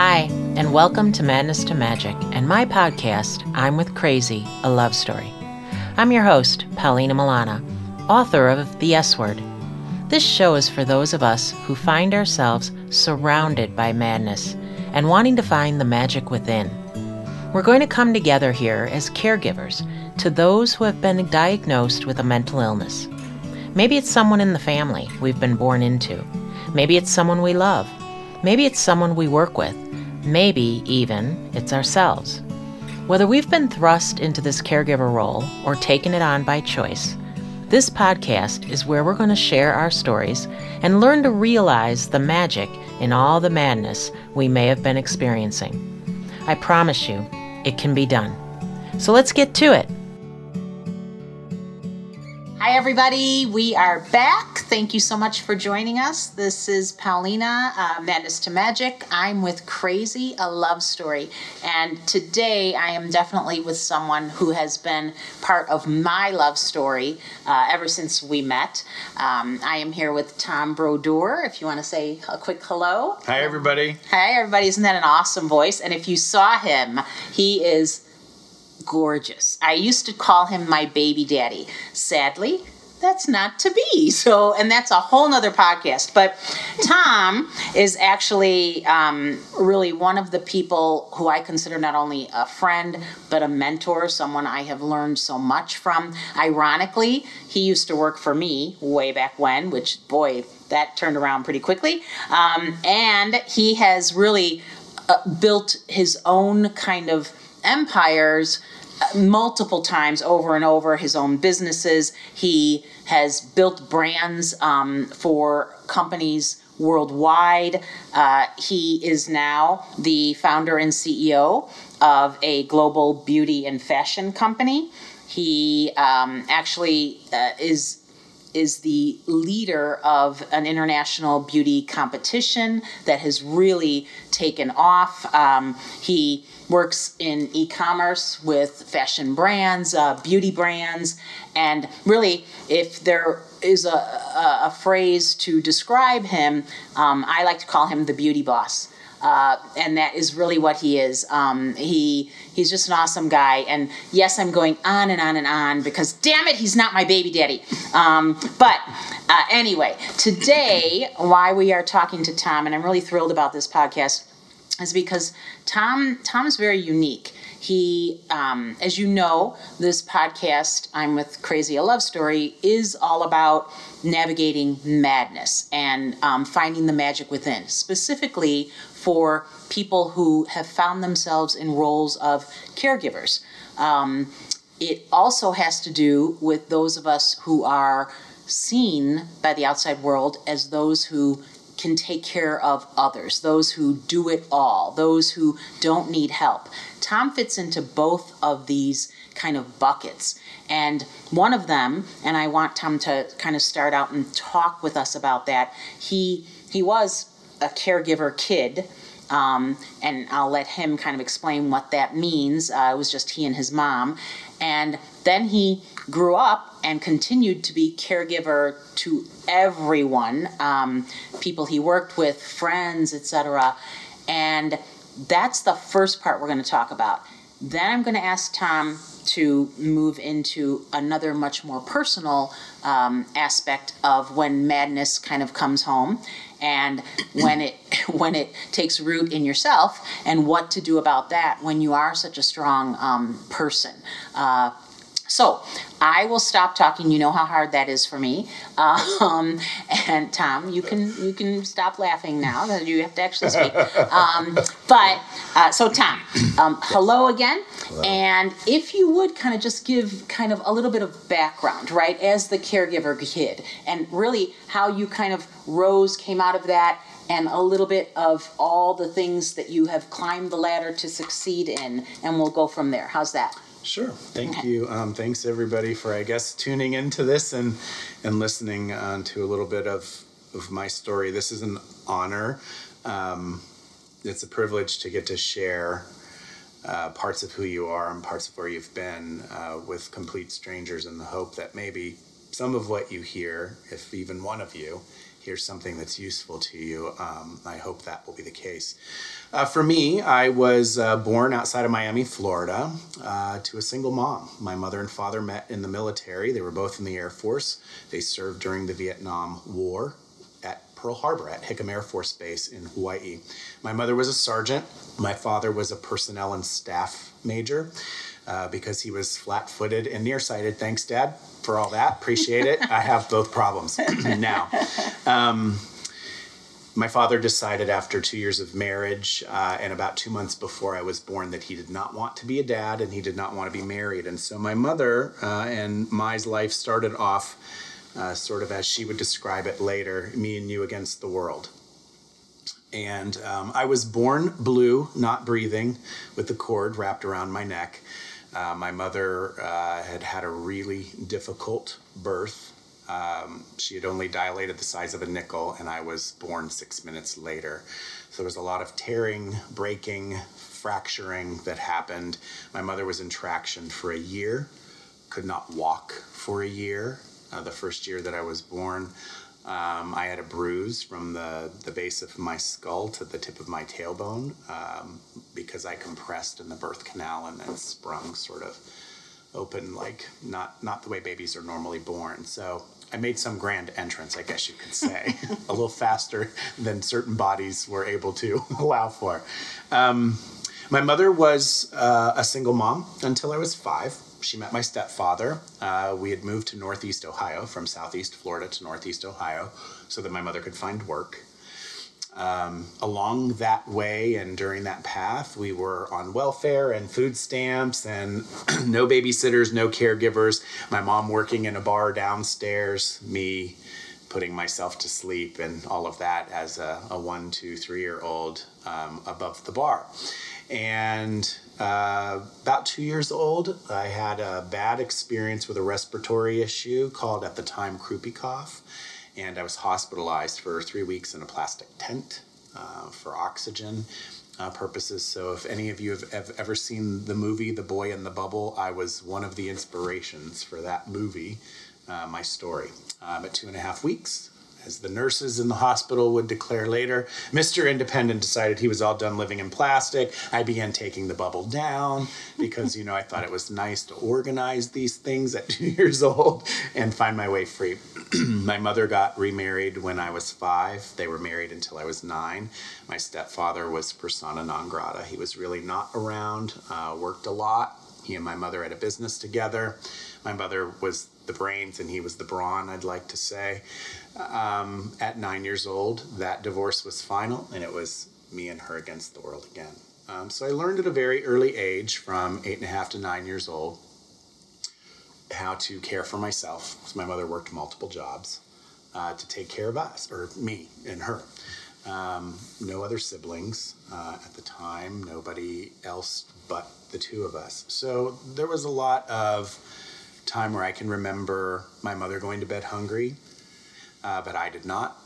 Hi, and welcome to Madness to Magic and my podcast, I'm with Crazy, a love story. I'm your host, Paulina Milana, author of The S Word. This show is for those of us who find ourselves surrounded by madness and wanting to find the magic within. We're going to come together here as caregivers to those who have been diagnosed with a mental illness. Maybe it's someone in the family we've been born into. Maybe it's someone we love. Maybe it's someone we work with. Maybe even it's ourselves. Whether we've been thrust into this caregiver role or taken it on by choice, this podcast is where we're going to share our stories and learn to realize the magic in all the madness we may have been experiencing. I promise you, it can be done. So let's get to it. Hi, everybody. We are back. Thank you so much for joining us. This is Paulina, uh, Madness to Magic. I'm with Crazy, a love story. And today I am definitely with someone who has been part of my love story uh, ever since we met. Um, I am here with Tom Brodeur. If you want to say a quick hello. Hi, everybody. Hi, everybody. Isn't that an awesome voice? And if you saw him, he is gorgeous. I used to call him my baby daddy. Sadly, that's not to be. So, and that's a whole nother podcast. But Tom is actually um, really one of the people who I consider not only a friend, but a mentor, someone I have learned so much from. Ironically, he used to work for me way back when, which, boy, that turned around pretty quickly. Um, and he has really uh, built his own kind of empires multiple times over and over his own businesses. He has built brands um, for companies worldwide. Uh, he is now the founder and CEO of a global beauty and fashion company. He um, actually uh, is is the leader of an international beauty competition that has really taken off. Um, he works in e-commerce with fashion brands, uh, beauty brands, and really, if there is a, a, a phrase to describe him, um, I like to call him the beauty boss. Uh, and that is really what he is. Um, he he's just an awesome guy. And yes, I'm going on and on and on because damn it, he's not my baby daddy. Um, but uh, anyway, today, why we are talking to Tom, and I'm really thrilled about this podcast is because Tom is very unique. He, um, as you know, this podcast, I'm with Crazy a Love Story, is all about navigating madness and um, finding the magic within, specifically for people who have found themselves in roles of caregivers. Um, it also has to do with those of us who are seen by the outside world as those who can take care of others, those who do it all, those who don't need help. Tom fits into both of these kind of buckets. And one of them, and I want Tom to kind of start out and talk with us about that. He he was a caregiver kid. Um, and I'll let him kind of explain what that means. Uh, it was just he and his mom. And then he grew up and continued to be caregiver to everyone, um, people he worked with, friends, etc. And that's the first part we're going to talk about. Then I'm going to ask Tom to move into another much more personal um, aspect of when madness kind of comes home and when it when it takes root in yourself and what to do about that when you are such a strong um, person uh, so I will stop talking. You know how hard that is for me. Um, and Tom, you can you can stop laughing now. You have to actually speak. Um, but uh, so Tom, um, hello again. Hello. And if you would kind of just give kind of a little bit of background, right, as the caregiver kid, and really how you kind of rose, came out of that, and a little bit of all the things that you have climbed the ladder to succeed in, and we'll go from there. How's that? Sure. Thank you. Um, thanks everybody for, I guess, tuning into this and and listening uh, to a little bit of of my story. This is an honor. Um, it's a privilege to get to share uh, parts of who you are and parts of where you've been uh, with complete strangers in the hope that maybe some of what you hear, if even one of you here's something that's useful to you. Um, I hope that will be the case. Uh, for me, I was uh, born outside of Miami, Florida, uh, to a single mom. My mother and father met in the military. They were both in the Air Force. They served during the Vietnam War at Pearl Harbor at Hickam Air Force Base in Hawaii. My mother was a sergeant. My father was a personnel and staff major. Uh, because he was flat footed and nearsighted. Thanks, Dad, for all that. Appreciate it. I have both problems now. Um, my father decided after two years of marriage uh, and about two months before I was born that he did not want to be a dad and he did not want to be married. And so my mother uh, and my life started off uh, sort of as she would describe it later me and you against the world. And um, I was born blue, not breathing, with the cord wrapped around my neck. Uh, my mother uh, had had a really difficult birth. Um, she had only dilated the size of a nickel, and I was born six minutes later. So there was a lot of tearing, breaking, fracturing that happened. My mother was in traction for a year, could not walk for a year, uh, the first year that I was born. Um, I had a bruise from the, the base of my skull to the tip of my tailbone um, because I compressed in the birth canal and then sprung sort of open, like not not the way babies are normally born. So I made some grand entrance, I guess you could say, a little faster than certain bodies were able to allow for. Um, my mother was uh, a single mom until I was five she met my stepfather. Uh, we had moved to Northeast Ohio from Southeast Florida to Northeast Ohio so that my mother could find work. Um, along that way and during that path, we were on welfare and food stamps and no babysitters, no caregivers. My mom working in a bar downstairs, me putting myself to sleep, and all of that as a, a one, two, three year old um, above the bar. And uh, about two years old, I had a bad experience with a respiratory issue called at the time croupy cough. And I was hospitalized for three weeks in a plastic tent uh, for oxygen uh, purposes. So, if any of you have, have, ever seen the movie The Boy in the Bubble, I was one of the inspirations for that movie, uh, my story. Um, at two and a half weeks, as the nurses in the hospital would declare later, Mr. Independent decided he was all done living in plastic. I began taking the bubble down because, you know, I thought it was nice to organize these things at two years old and find my way free. my mother got remarried when I was five. They were married until I was nine. My stepfather was persona non grata. He was really not around, uh, worked a lot. He and my mother had a business together. My mother was the brains and he was the brawn, I'd like to say. Um, at nine years old, that divorce was final and it was me and her against the world again. Um, so I learned at a very early age, from eight and a half to nine years old, how to care for myself. So my mother worked multiple jobs uh, to take care of us, or me and her. Um, no other siblings uh, at the time, nobody else but the two of us. So there was a lot of time where I can remember my mother going to bed hungry, uh, but I did not.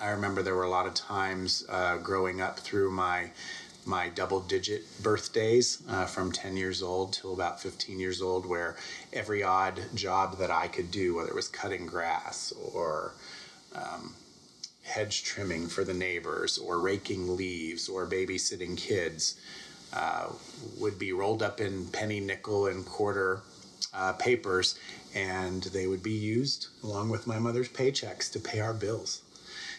I remember there were a lot of times uh, growing up through my my double digit birthdays uh, from 10 years old till about 15 years old where every odd job that i could do whether it was cutting grass or um, hedge trimming for the neighbors or raking leaves or babysitting kids uh, would be rolled up in penny nickel and quarter uh, papers, and they would be used along with my mother's paychecks to pay our bills.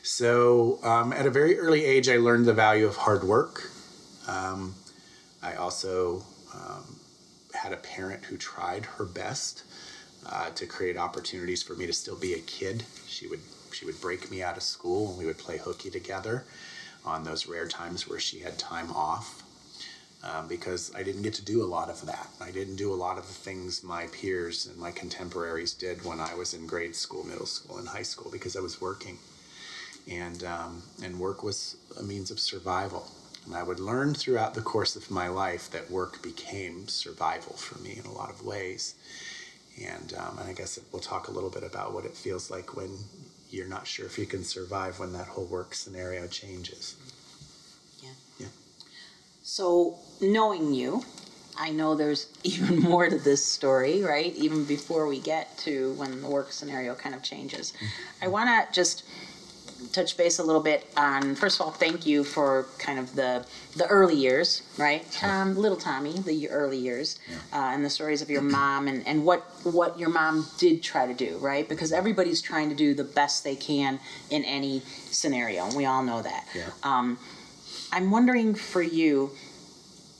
So, um, at a very early age, I learned the value of hard work. Um, I also um, had a parent who tried her best uh, to create opportunities for me to still be a kid. She would she would break me out of school and we would play hooky together on those rare times where she had time off um, because I didn't get to do a lot of that. I didn't do a lot of the things my peers and my contemporaries did when I was in grade school, middle school, and high school because I was working. And, um, and work was a means of survival. And I would learn throughout the course of my life that work became survival for me in a lot of ways. And, um, and I guess we'll talk a little bit about what it feels like when you're not sure if you can survive when that whole work scenario changes. So, knowing you, I know there's even more to this story, right? Even before we get to when the work scenario kind of changes. I want to just touch base a little bit on, first of all, thank you for kind of the, the early years, right? Um, little Tommy, the early years, uh, and the stories of your mom and, and what, what your mom did try to do, right? Because everybody's trying to do the best they can in any scenario, and we all know that. Yeah. Um, I'm wondering for you,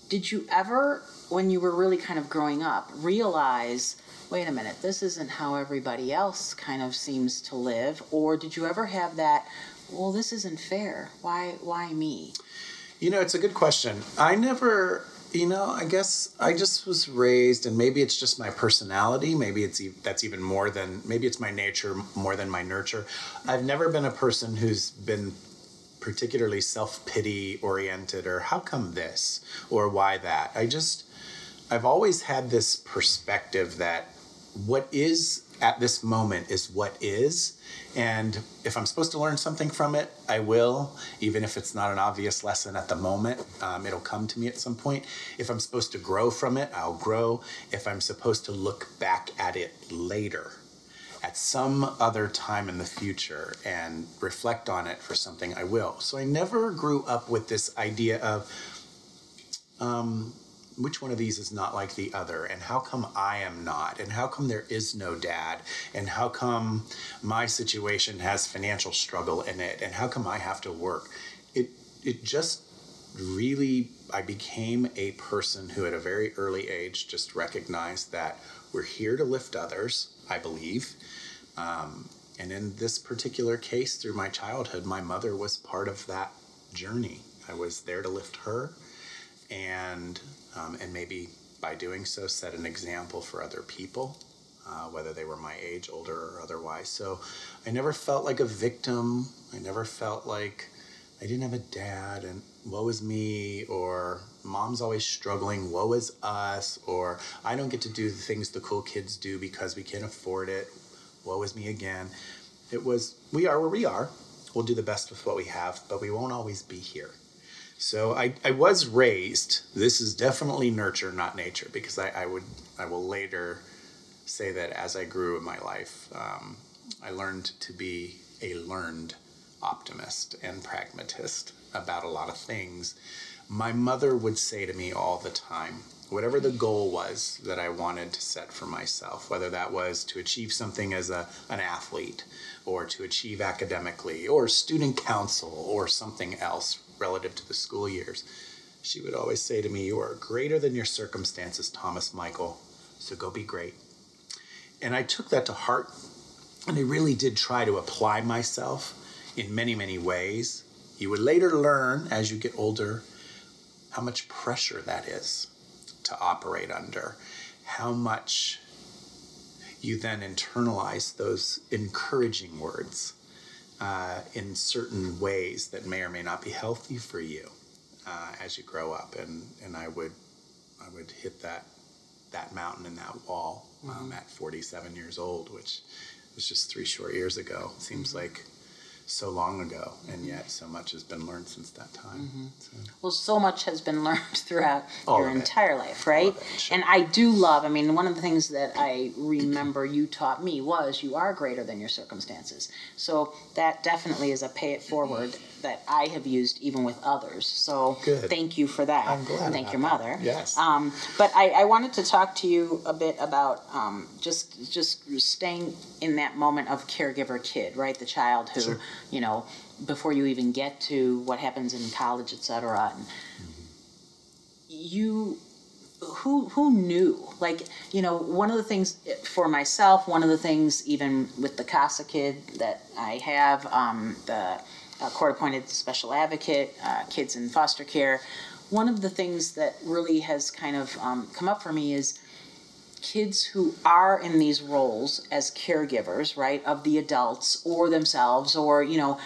did you ever, when you were really kind of growing up, realize, wait a minute, this isn't how everybody else kind of seems to live? Or did you ever have that, well, this isn't fair. Why, why me? You know, it's a good question. I never, you know, I guess I just was raised, and maybe it's just my personality. Maybe it's that's even more than maybe it's my nature more than my nurture. I've never been a person who's been particularly self pity oriented, or how come this, or why that. I just, I've always had this perspective that what is at this moment is what is. And if I'm supposed to learn something from it, I will, even if it's not an obvious lesson at the moment. Um, it'll come to me at some point. If I'm supposed to grow from it, I'll grow. If I'm supposed to look back at it later, at some other time in the future, and reflect on it for something, I will. So I never grew up with this idea of, um, which one of these is not like the other? And how come i am not? And how come there is no dad? And how come my situation has financial struggle in it? And how come i have to work? It it just really i became a person who at a very early age just recognized that we're here to lift others i believe. Um, and in this particular case through my childhood my mother was part of that journey. I was there to lift her and um, and maybe by doing so set an example for other people uh, whether they were my age older or otherwise. So i never felt like a victim. I never felt like i didn't have a dad and woe is me or mom's always struggling woe is us or i don't get to do the things the cool kids do because we can't afford it woe is me again it was we are where we are we'll do the best with what we have but we won't always be here so I, I was raised. This is definitely nurture, not nature, because I, I would I will later say that as I grew in my life, um, I learned to be a learned optimist and pragmatist about a lot of things. My mother would say to me all the time, whatever the goal was that I wanted to set for myself, whether that was to achieve something as a, an athlete, or to achieve academically, or student council, or something else relative to the school years, she would always say to me, You are greater than your circumstances, Thomas Michael, so go be great. And I took that to heart, and I really did try to apply myself in many, many ways. You would later learn as you get older how much pressure that is to operate under, how much you then internalize those encouraging words uh, in certain ways that may or may not be healthy for you uh, as you grow up. And, and I would I would hit that that mountain and that wall um, at 47 years old, which was just three short years ago. Seems like so long ago, and yet so much has been learned since that time. Mm-hmm. So, Well, so much has been learned throughout All your entire life, right? it, sure. And I do love, I mean, one of the things that I remember you taught me was you are greater than your circumstances. So that definitely is a pay it forward that I have used even with others. So Good. thank you for that. I'm glad Thank your that. mother. Yes. Um, but I, I wanted to talk to you a bit about um, just just staying in that moment of caregiver kid, right? The child who, Sure. you know, before you even get to what happens in college, et cetera. And you who who knew like you know one of the things for myself one of the things even with the CASA kid that i have um, the uh, court appointed special advocate uh, kids in foster care one of the things that really has kind of um, come up for me is kids who are in these roles as caregivers right of the adults or themselves or you know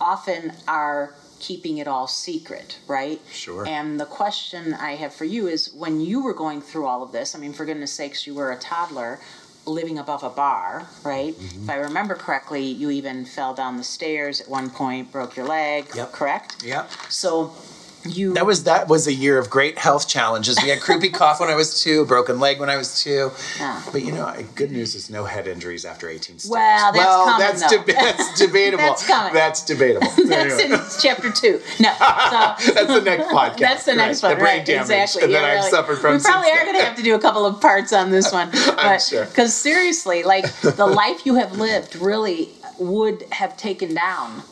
often are keeping it all secret, right? Sure. And the question I have for you is when you were going through all of this, I mean, for goodness sakes, you were a toddler living above a bar, right? Mm-hmm. If I remember correctly, you even fell down the stairs at one point, broke your leg, Yep. correct? Yep. So you That was that was a year of great health challenges. We had croupy cough when I was two, broken leg when I was two. Yeah. But you know, good news is no head injuries after 18 stars. Well, that's well, coming, that's, that's debatable. That's coming. That's debatable. that's in chapter two. No, so That's the next podcast. That's the next right, one, The brain right? damage exactly. that Yeah, I've really. suffered from We probably are going to have to do a couple of parts on this one, but sure. because seriously, like the life you have lived really would have taken down,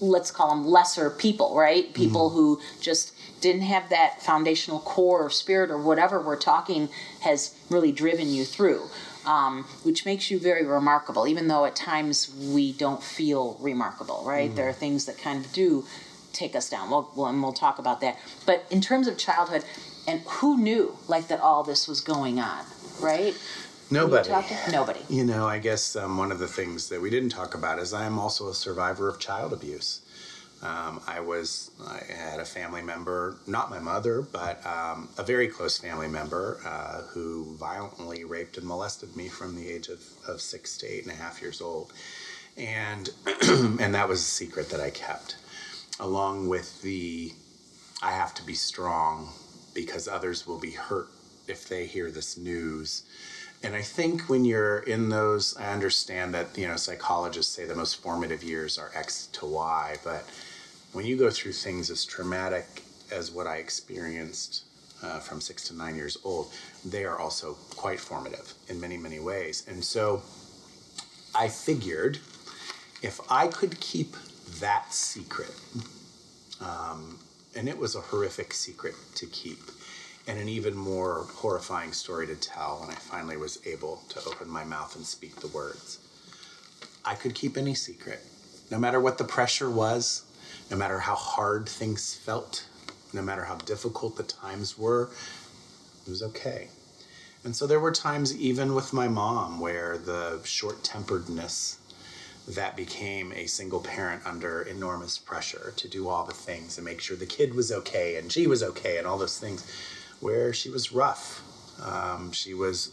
let's call them lesser people, right? People Mm-hmm. who just didn't have that foundational core or spirit or whatever we're talking has really driven you through. Um, which makes you very remarkable, even though at times we don't feel remarkable, right? There are things that kind of do take us down. Well, well, and we'll talk about that. But in terms of childhood, and who knew like that all this was going on, right? Nobody. You talked to- Nobody. You know, I guess um, one of the things that we didn't talk about is I am also a survivor of child abuse. Um, I was, I had a family member, not my mother, but um, a very close family member uh, who violently raped and molested me from the age of, of six to eight and a half years old. And, and that was a secret that I kept, along with the I have to be strong because others will be hurt if they hear this news. And I think when you're in those, I understand that, you know, psychologists say the most formative years are X to Y, but when you go through things as traumatic as what I experienced uh, from six to nine years old, they are also quite formative in many, many ways. And so I figured if I could keep that secret, um, and it was a horrific secret to keep, and an even more horrifying story to tell when I finally was able to open my mouth and speak the words. I could keep any secret, no matter what the pressure was, no matter how hard things felt, no matter how difficult the times were, it was okay. And so there were times, even with my mom, where the short temperedness that became a single parent under enormous pressure to do all the things and make sure the kid was okay and she was okay and all those things, where she was rough. Um, she was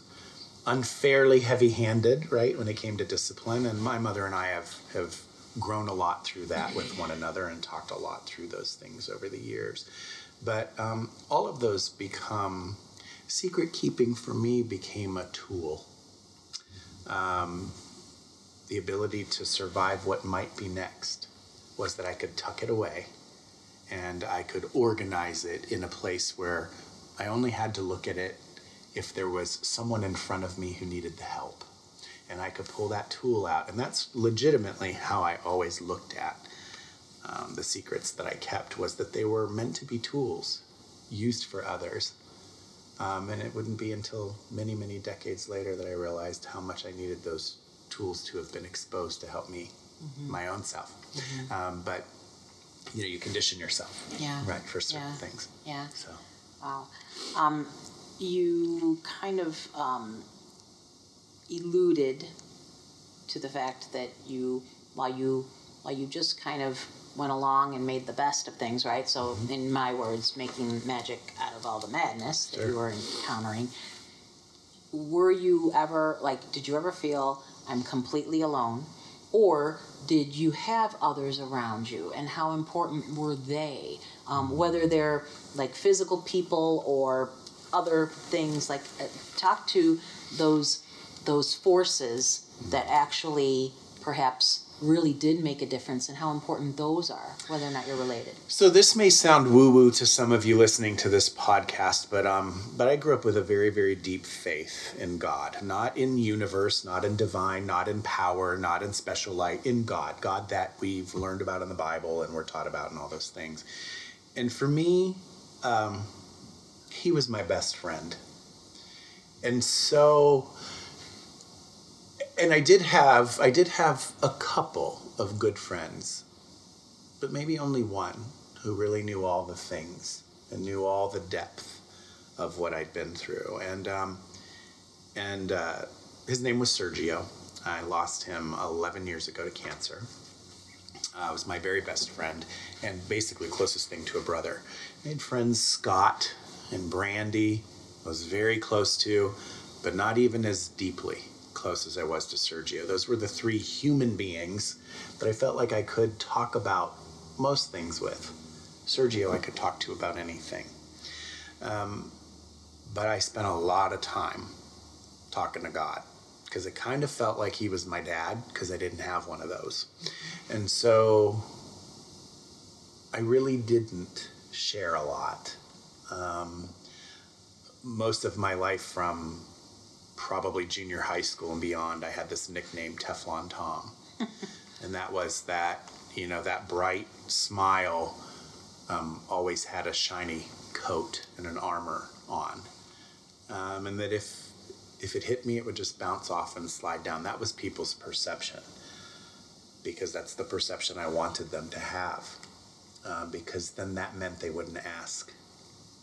unfairly heavy handed, right, when it came to discipline. And my mother and I have, have grown a lot through that with one another and talked a lot through those things over the years. But um, all of those become secret keeping for me became a tool. Um, the ability to survive what might be next was that I could tuck it away and I could organize it in a place where I only had to look at it if there was someone in front of me who needed the help. And I could pull that tool out. And that's legitimately how I always looked at um, the secrets that I kept was that they were meant to be tools used for others. Um, and it wouldn't be until many, many decades later that I realized how much I needed those tools to have been exposed to help me, my own self. Um, but you know, you condition yourself, Yeah. right, for certain Yeah. things. Yeah. So Wow. Um, you kind of um, alluded to the fact that you, while you, while you just kind of went along and made the best of things, right? So, in my words, making magic out of all the madness that you were encountering. Were you ever like? Did you ever feel I'm completely alone, or did you have others around you, and how important were they? Um, whether they're like physical people or other things, like uh, talk to those those forces that actually perhaps really did make a difference and how important those are, whether or not you're related. So this may sound woo-woo to some of you listening to this podcast, but um, but I grew up with a very, very deep faith in God, not in universe, not in divine, not in power, not in special light, in God, God that we've learned about in the Bible and we're taught about and all those things. And for me, um, He was my best friend, and so and I did have I did have a couple of good friends, but maybe only one who really knew all the things and knew all the depth of what I'd been through. And um, and uh, his name was Sergio. I lost him 11 years ago to cancer. Uh, was my very best friend and basically closest thing to a brother. I had friends Scott and Brandy. I was very close to, but not even as deeply close as I was to Sergio. Those were the three human beings that I felt like I could talk about most things with. Sergio I could talk to about anything. Um, but I spent a lot of time talking to God because it kind of felt like he was my dad because I didn't have one of those. And so I really didn't share a lot. Um, most of my life from probably junior high school and beyond, I had this nickname Teflon Tom. and that was that, you know, that bright smile um, always had a shiny coat and an armor on. Um, and that if if it hit me, it would just bounce off and slide down. That was people's perception because that's the perception I wanted them to have. Uh, because then that meant they wouldn't ask.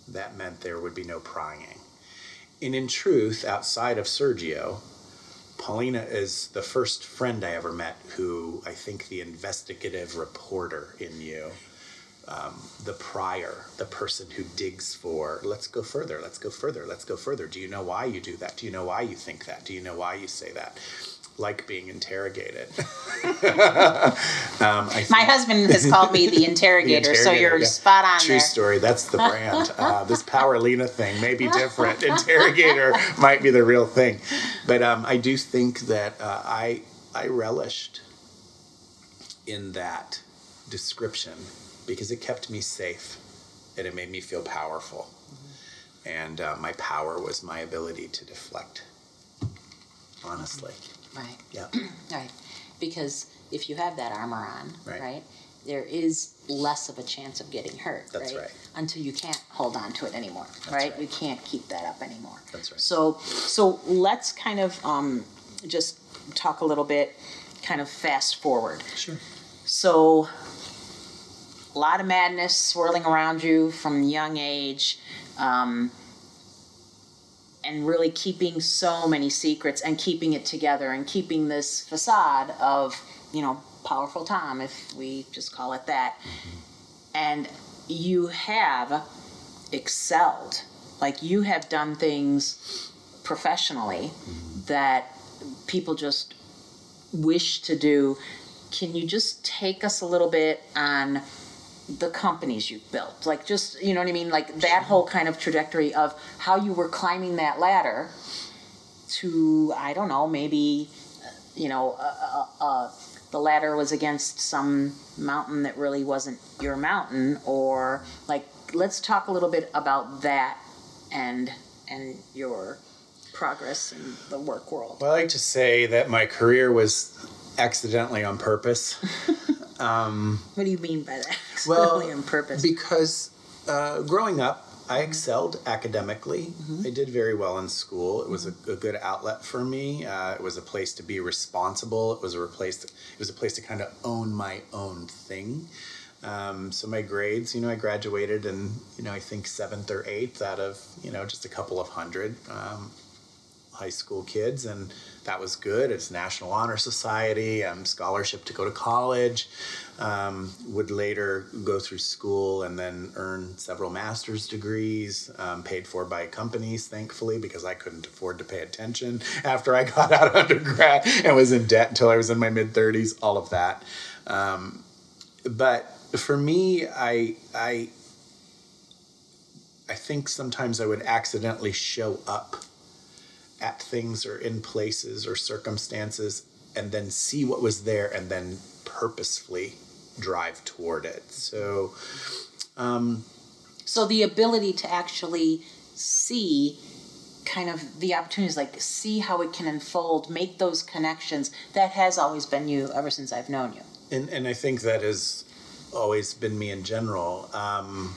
That meant there would be no prying. And in truth, outside of Sergio, Paulina is the first friend I ever met who I think the investigative reporter in you um, the prior, the person who digs for, let's go further, let's go further, let's go further. Do you know why you do that? Do you know why you think that? Do you know why you say that? Like being interrogated. um, My husband has called me the interrogator, the so you're yeah. spot on True there. story. That's the brand. Uh, this Powerlina thing may be different. Interrogator might be the real thing, but um, I do think that uh, I I relished in that description because it kept me safe and it made me feel powerful. And uh, my power was my ability to deflect. Honestly, Right, yeah. right. Because if you have that armor on, Right. right, there is less of a chance of getting hurt, That's right? right. Until you can't hold on to it anymore, right? right. You can't keep that up anymore. That's right. So, so let's kind of um, just talk a little bit, kind of fast forward. Sure. So, a lot of madness swirling around you from young age, um, and really keeping so many secrets and keeping it together and keeping this facade of, you know, powerful Tom, if we just call it that. Mm-hmm. And you have excelled. Like, you have done things professionally mm-hmm. that people just wish to do. Can you just take us a little bit on the companies you've built? Like, just, you know what I mean? Like, that whole kind of trajectory of how you were climbing that ladder to, I don't know, maybe, you know, uh, uh, uh, the ladder was against some mountain that really wasn't your mountain, or like, let's talk a little bit about that and and your progress in the work world. Well, I like to say that my career was accidentally on purpose. um, What do you mean by that? Well, on purpose. Because uh, growing up, I excelled academically. I did very well in school. It was a, a good outlet for me. Uh, it was a place to be responsible. It was a place. it was a place to kind of own my own thing. Um, so my grades, you know, I graduated in, you know, I think seventh or eighth out of, you know, just a couple of hundred um, high school kids, and that was good. It's National Honor Society, um, scholarship to go to college. Um, would later go through school and then earn several master's degrees, um, paid for by companies, thankfully, because I couldn't afford to pay attention after I got out of undergrad and was in debt until I was in my mid 30s, all of that. Um, but for me, I, I, I think sometimes I would accidentally show up at things or in places or circumstances and then see what was there and then purposefully drive toward it. So, um, So the ability to actually see kind of the opportunities, like see how it can unfold, make those connections, that has always been you ever since I've known you. and, and I think that has always been me in general. Um,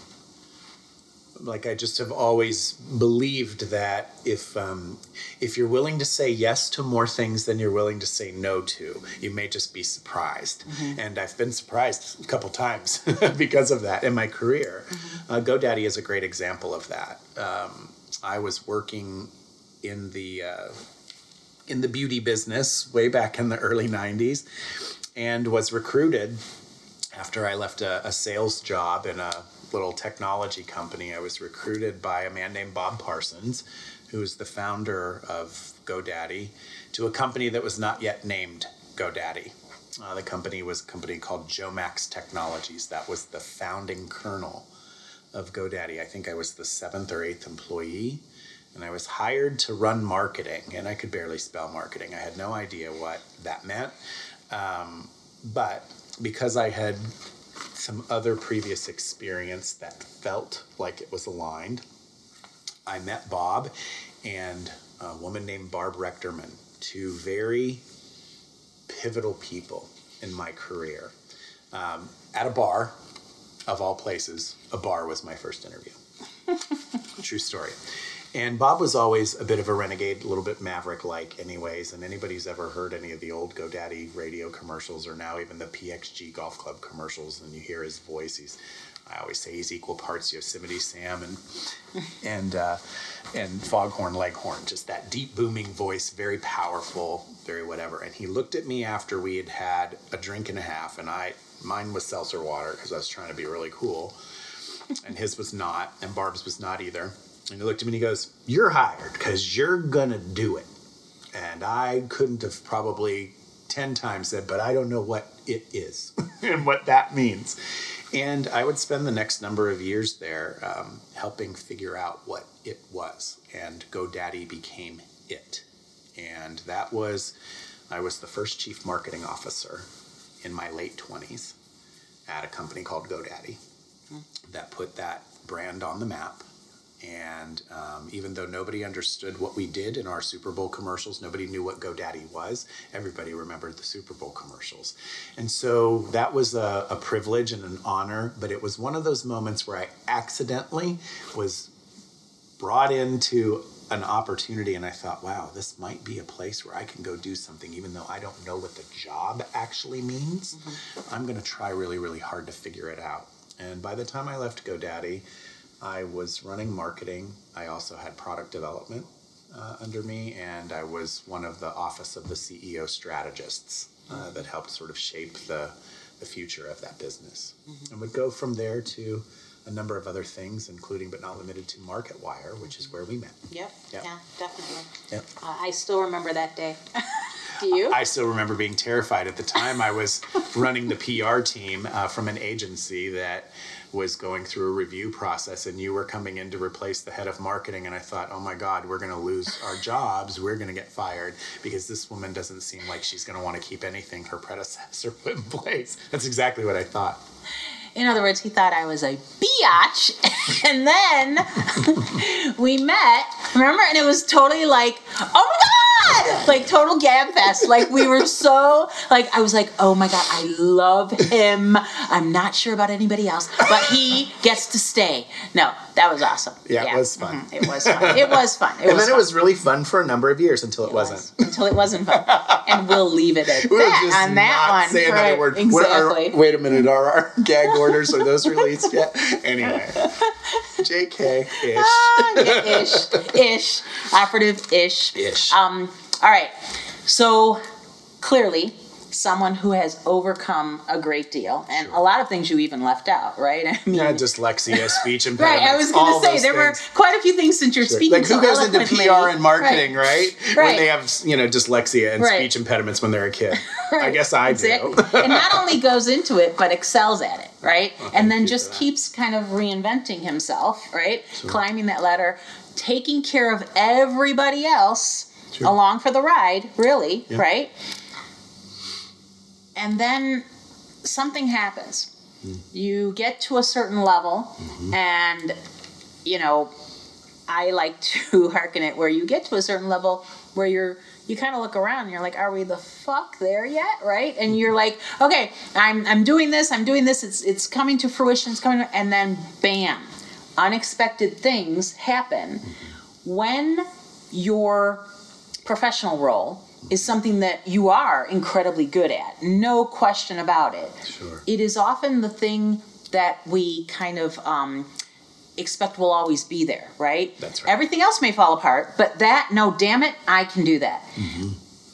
like I just have always believed that if um, if you're willing to say yes to more things than you're willing to say no to, you may just be surprised. And I've been surprised a couple times because of that in my career. Uh, GoDaddy is a great example of that. Um, I was working in the uh, in the beauty business way back in the early '90s, and was recruited after I left a, a sales job in a little technology company. I was recruited by a man named Bob Parsons, who is the founder of GoDaddy, to a company that was not yet named GoDaddy. Uh, the company was a company called Jomax Technologies. That was the founding kernel of GoDaddy. I think I was the seventh or eighth employee, and I was hired to run marketing. And I could barely spell marketing. I had no idea what that meant. Um, but because I had some other previous experience that felt like it was aligned, I met Bob and a woman named Barb Rechterman, two very pivotal people in my career. Um, at a bar, of all places, a bar was my first interview. True story. And Bob was always a bit of a renegade, a little bit maverick like, anyways. And anybody who's ever heard any of the old GoDaddy radio commercials or now even the PXG Golf Club commercials, and you hear his voice, he's I always say he's equal parts Yosemite Sam and and uh, and Foghorn Leghorn, just that deep booming voice, very powerful, very whatever. And he looked at me after we had had a drink and a half, and I mine was seltzer water because I was trying to be really cool, and his was not, and Barb's was not either. And he looked at me and he goes, "You're hired because you're gonna do it." And I couldn't have probably ten times said, "But I don't know what it is and what that means." And I would spend the next number of years there um, helping figure out what it was. And GoDaddy became it. And that was, I was the first chief marketing officer in my late 20s at a company called GoDaddy that put that brand on the map. And um, even though nobody understood what we did in our Super Bowl commercials, nobody knew what GoDaddy was, everybody remembered the Super Bowl commercials. And so that was a, a privilege and an honor, but it was one of those moments where I accidentally was brought into an opportunity and I thought, wow, this might be a place where I can go do something, even though I don't know what the job actually means. I'm going to try really, really hard to figure it out. And by the time I left GoDaddy, I was running marketing. I also had product development uh, under me, and I was one of the office of the CEO strategists uh, that helped sort of shape the, the future of that business. And would go from there to a number of other things, including but not limited to MarketWire, which is where we met. Yep. Yep. Yeah, definitely. Yep. Uh, I still remember that day. Do you? I still remember being terrified at the time. I was running the PR team uh, from an agency that was going through a review process, and you were coming in to replace the head of marketing. And I thought, oh my God, we're going to lose our jobs. We're going to get fired because this woman doesn't seem like she's going to want to keep anything her predecessor put in place. That's exactly what I thought. In other words, he thought I was a biatch, and then we met. Remember, and it was totally like, oh my god, like total gab fest. Like we were so like I was like, oh my god, I love him. I'm not sure about anybody else, but he gets to stay. No, that was awesome. Yeah, it was fun. Mhm, It was fun. It was fun. It And was then it was really fun for a number of years until it, It wasn't. was, until it wasn't fun, and we'll leave it at We'll that on that one. say another Right, word. Exactly. wait a minute, are our gag orders are those released yet? Anyway, Jk ish Ah, ish, ish, operative ish. ish. Um, all right. So clearly, someone who has overcome a great deal, and a lot of things you even left out, right? I mean, yeah, dyslexia, speech impediments. right. I was going to say there were quite a few things since you're Sure. speaking. Like who so goes into. PR and marketing, right? Right. When they have you know dyslexia and Right. speach impediments when they're a kid. I guess I exactly. do. and not only goes into it, but excels at it, right? and then just keeps kind of reinventing himself, right? Climbing that ladder, taking care of everybody else Sure. along for the ride, really, Yeah. right? And then something happens. Hmm. You get to a certain level, Mm-hmm. and you know, I like to hearken it where you get to a certain level where you're you kind of look around and you're like, are we the fuck there yet? Right? And you're like, okay, I'm I'm doing this, I'm doing this, it's it's coming to fruition, it's coming, and then bam, unexpected things happen when your professional role is something that you are incredibly good at, no question about it. Sure. It is often the thing that we kind of um, expect will always be there, right? That's right. Everything else may fall apart, but that, no, damn it, I can do that Mm-hmm.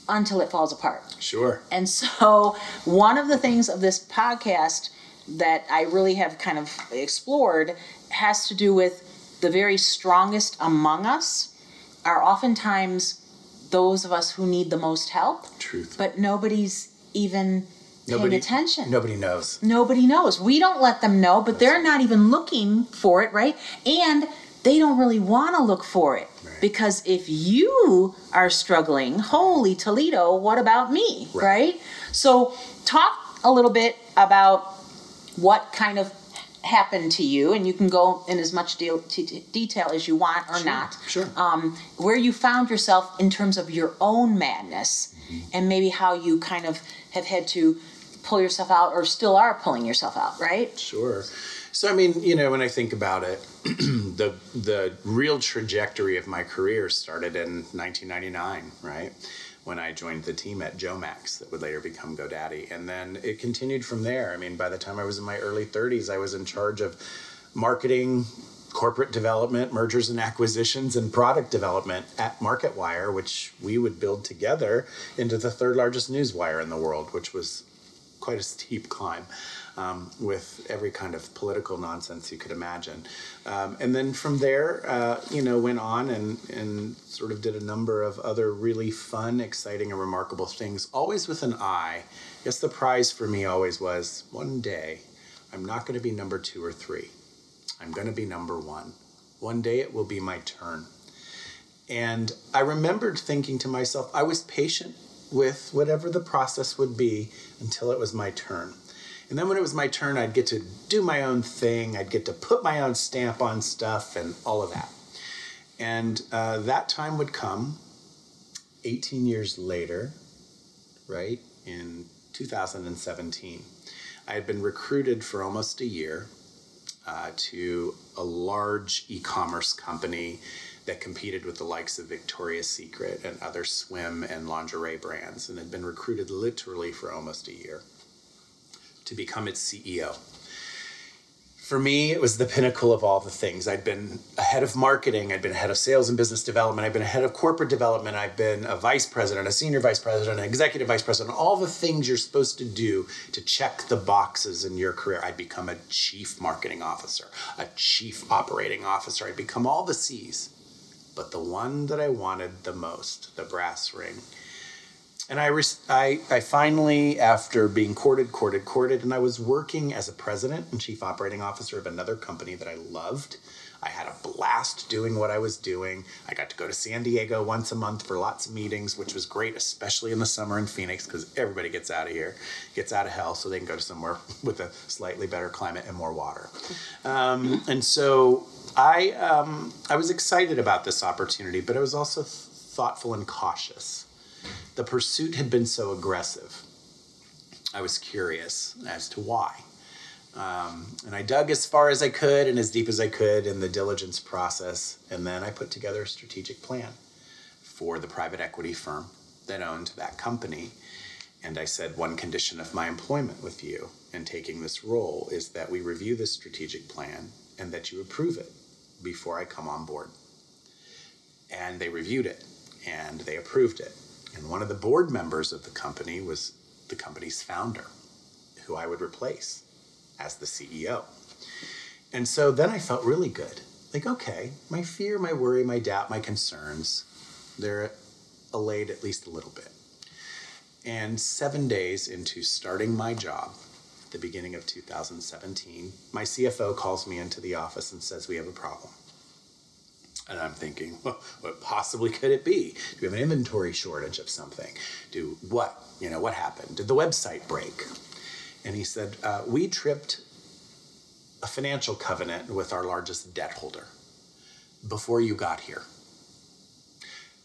until it falls apart. Sure. And so, one of the things of this podcast that I really have kind of explored has to do with the very strongest among us are oftentimes those of us who need the most help, Truth. but nobody's even Nobody- attention. Nobody knows. Nobody knows. We don't let them know, but they're not even looking for it, right? And they don't really want to look for it. Right. Because if you are struggling, holy Toledo, what about me, Right. right? So, talk a little bit about what kind of happened to you, and you can go in as much deal, t- detail as you want or not. Sure. Um, where you found yourself in terms of your own madness, and maybe how you kind of have had to pull yourself out, or still are pulling yourself out, right? Sure. So I mean, you know, when I think about it, the the real trajectory of my career started in 1999, right? When I joined the team at Jomax that would later become GoDaddy, and then it continued from there. I mean, by the time I was in my early 30s, I was in charge of marketing, corporate development, mergers and acquisitions, and product development at MarketWire, which we would build together into the third largest news wire in the world, which was quite a steep climb um, with every kind of political nonsense you could imagine. Um, and then from there, uh, you know, went on and, and sort of did a number of other really fun, exciting, and remarkable things, always with an eye. Guess the prize for me always was one day, I'm not going to be number two or three. I'm going to be number one. One day it will be my turn. And I remembered thinking to myself, I was patient with whatever the process would be until it was my turn. And then when it was my turn, I'd get to do my own thing, I'd get to put my own stamp on stuff and all of that. And uh, that time would come 18 years later, right, in 2017. I had been recruited for almost a year uh, to a large e commerce company that competed with the likes of Victoria's Secret and other swim and lingerie brands, and had been recruited literally for almost a year to become its CEO. For me, it was the pinnacle of all the things. I'd been a head of marketing, I'd been a head of sales and business development, I'd been a head of corporate development, I've been a vice president, a senior vice president, an executive vice president, all the things you're supposed to do to check the boxes in your career. I'd become a chief marketing officer, a chief operating officer, I'd become all the C's. But the one that I wanted the most, the brass ring, and I, res- I, I finally, after being courted, courted, courted, and I was working as a president and chief operating officer of another company that I loved. I had a blast doing what I was doing. I got to go to San Diego once a month for lots of meetings, which was great, especially in the summer in Phoenix, because everybody gets out of here, gets out of hell, so they can go to somewhere with a slightly better climate and more water. Um, and so I, um, I was excited about this opportunity, but I was also th- thoughtful and cautious the pursuit had been so aggressive. I was curious as to why. Um, and I dug as far as I could and as deep as I could in the diligence process. And then I put together a strategic plan for the private equity firm that owned that company. And I said, one condition of my employment with you and taking this role is that we review this strategic plan and that you approve it before I come on board. And they reviewed it and they approved it. And one of the board members of the company was the company's founder, who I would replace as the CEO. And so then I felt really good. Like, okay, my fear, my worry, my doubt, my concerns, they're allayed at least a little bit. And seven days into starting my job, the beginning of 2017, my CFO calls me into the office and says, We have a problem. And I'm thinking, well, what possibly could it be? Do we have an inventory shortage of something? Do what? You know, what happened? Did the website break? And he said, uh, we tripped a financial covenant with our largest debt holder before you got here.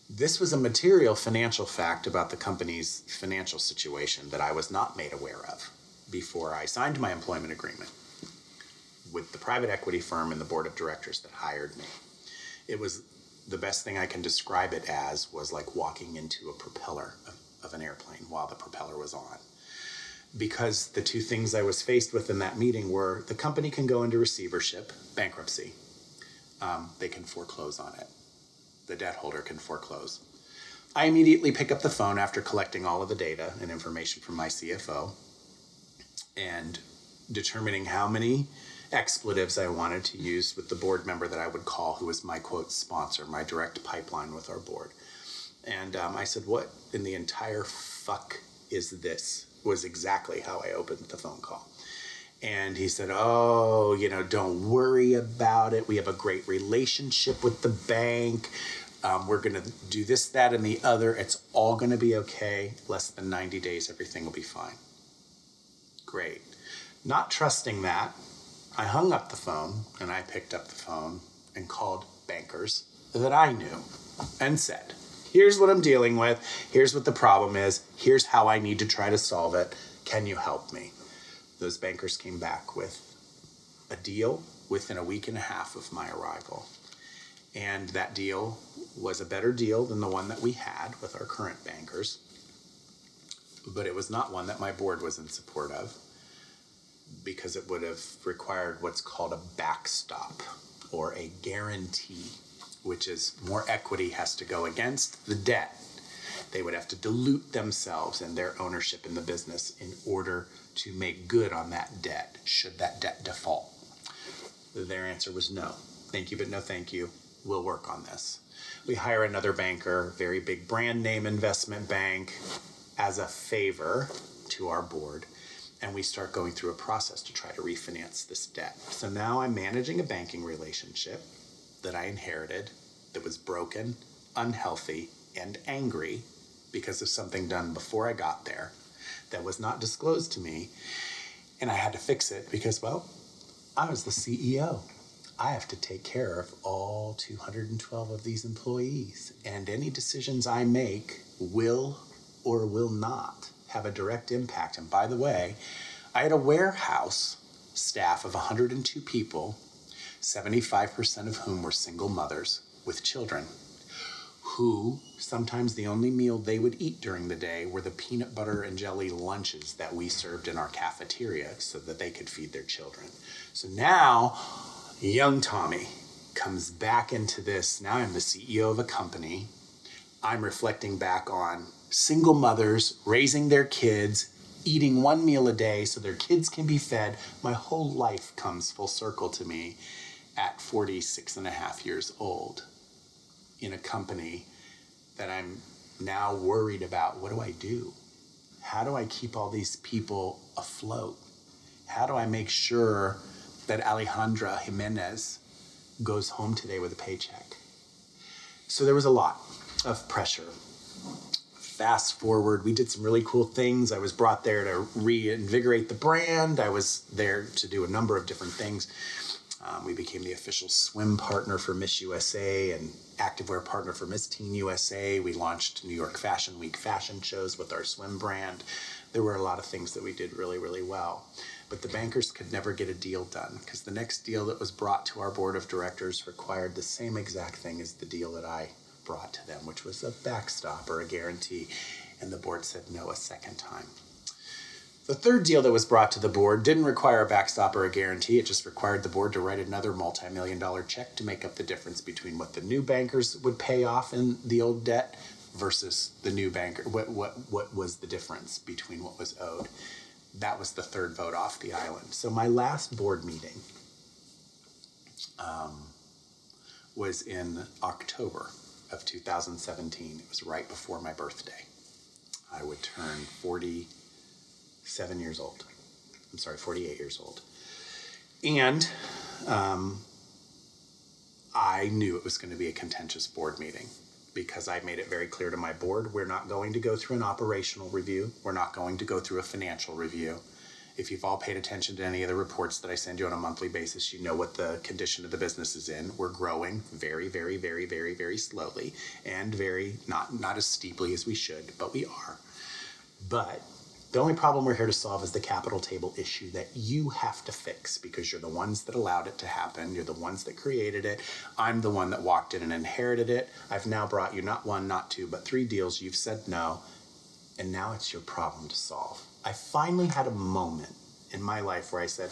This was a material financial fact about the company's financial situation that I was not made aware of before I signed my employment agreement with the private equity firm and the board of directors that hired me it was the best thing I can describe it as was like walking into a propeller of, of, an airplane while the propeller was on. Because the two things I was faced with in that meeting were the company can go into receivership, bankruptcy, um, they can foreclose on it. The debt holder can foreclose. I immediately pick up the phone after collecting all of the data and information from my CFO and determining how many expletives I wanted to use with the board member that I would call, who was my quote sponsor, my direct pipeline with our board. And um, I said, What in the entire fuck is this? was exactly how I opened the phone call. And he said, Oh, you know, don't worry about it. We have a great relationship with the bank. Um, we're going to do this, that, and the other. It's all going to be okay. Less than 90 days, everything will be fine. Great. Not trusting that, I hung up the phone and I picked up the phone and called bankers that I knew and said, Here's what I'm dealing with. Here's what the problem is. Here's how I need to try to solve it. Can you help me? Those bankers came back with a deal within a week and a half of my arrival. And that deal was a better deal than the one that we had with our current bankers. But it was not one that my board was in support of because it would have required what's called a backstop or a guarantee, which is more equity has to go against the debt. They would have to dilute themselves and their ownership in the business in order to make good on that debt, should that debt default. Their answer was no. Thank you, but no thank you. We'll work on this. We hire another banker, very big brand name investment bank, as a favor to our board and we start going through a process to try to refinance this debt. So now I'm managing a banking relationship that I inherited that was broken, unhealthy, and angry because of something done before I got there that was not disclosed to me. And I had to fix it because, well, I was the CEO. I have to take care of all 212 of these employees, and any decisions I make will or will not have a direct impact. And by the way, I had a warehouse staff of 102 people, 75% of whom were single mothers with children, who sometimes the only meal they would eat during the day were the peanut butter and jelly lunches that we served in our cafeteria so that they could feed their children. So now, young Tommy comes back into this. Now I'm the CEO of a company. I'm reflecting back on single mothers raising their kids, eating one meal a day so their kids can be fed. My whole life comes full circle to me at 46 and a half years old in a company that I'm now worried about. What do I do? How do I keep all these people afloat? How do I make sure that Alejandra Jimenez goes home today with a paycheck? So there was a lot of pressure fast forward, we did some really cool things. I was brought there to reinvigorate the brand. I was there to do a number of different things. Um, we became the official swim partner for Miss USA and activewear partner for Miss Teen USA. We launched New York Fashion Week fashion shows with our swim brand. There were a lot of things that we did really, really well. But the bankers could never get a deal done because the next deal that was brought to our board of directors required the same exact thing as the deal that I brought to them, which was a backstop or a guarantee, and the board said no a second time. The third deal that was brought to the board didn't require a backstop or a guarantee. It just required the board to write another multi million dollar check to make up the difference between what the new bankers would pay off in the old debt versus the new banker. What, what, what was the difference between what was owed? That was the third vote off the island. So, my last board meeting um, was in October of 2017. It was right before my birthday. I would turn 47 years old. I'm sorry, 48 years old. And um, I knew it was going to be a contentious board meeting because I made it very clear to my board we're not going to go through an operational review, we're not going to go through a financial review if you've all paid attention to any of the reports that I send you on a monthly basis, you know what the condition of the business is in. We're growing very, very, very, very, very slowly and very not not as steeply as we should, but we are. But the only problem we're here to solve is the capital table issue that you have to fix because you're the ones that allowed it to happen. You're the ones that created it. I'm the one that walked in and inherited it. I've now brought you not one, not two, but three deals. You've said no. And now it's your problem to solve. I finally had a moment in my life where I said,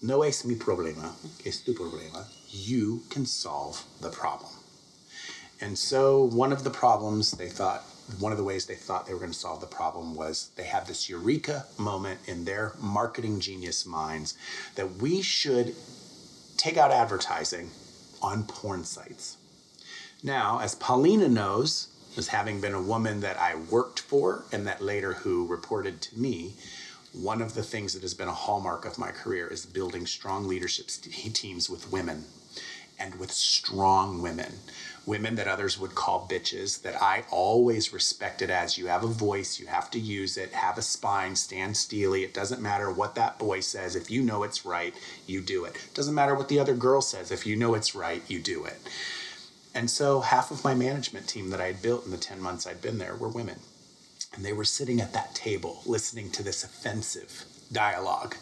No es mi problema, es tu problema. You can solve the problem. And so, one of the problems they thought, one of the ways they thought they were going to solve the problem was they had this eureka moment in their marketing genius minds that we should take out advertising on porn sites. Now, as Paulina knows, as having been a woman that I worked for and that later who reported to me, one of the things that has been a hallmark of my career is building strong leadership teams with women and with strong women. Women that others would call bitches, that I always respected as you have a voice, you have to use it, have a spine, stand steely. It doesn't matter what that boy says. If you know it's right, you do. It doesn't matter what the other girl says. If you know it's right, you do it. And so half of my management team that I had built in the 10 months I'd been there were women. And they were sitting at that table listening to this offensive dialogue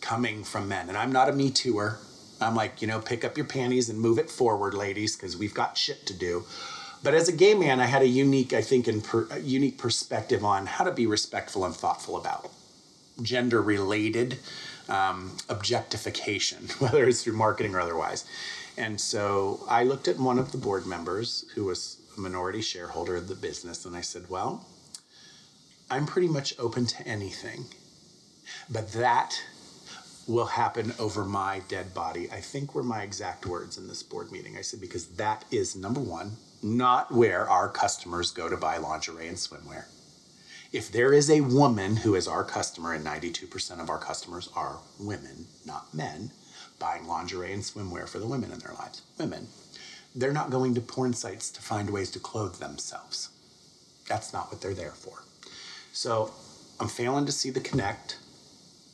coming from men. And I'm not a Me Tooer. I'm like, you know, pick up your panties and move it forward, ladies, because we've got shit to do. But as a gay man, I had a unique, I think, per, unique perspective on how to be respectful and thoughtful about gender related um, objectification, whether it's through marketing or otherwise. And so I looked at one of the board members who was a minority shareholder of the business and I said, Well, I'm pretty much open to anything, but that will happen over my dead body. I think were my exact words in this board meeting. I said, because that is number one, not where our customers go to buy lingerie and swimwear. If there is a woman who is our customer, and 92% of our customers are women, not men, buying lingerie and swimwear for the women in their lives, women, they're not going to porn sites to find ways to clothe themselves. That's not what they're there for. So I'm failing to see the connect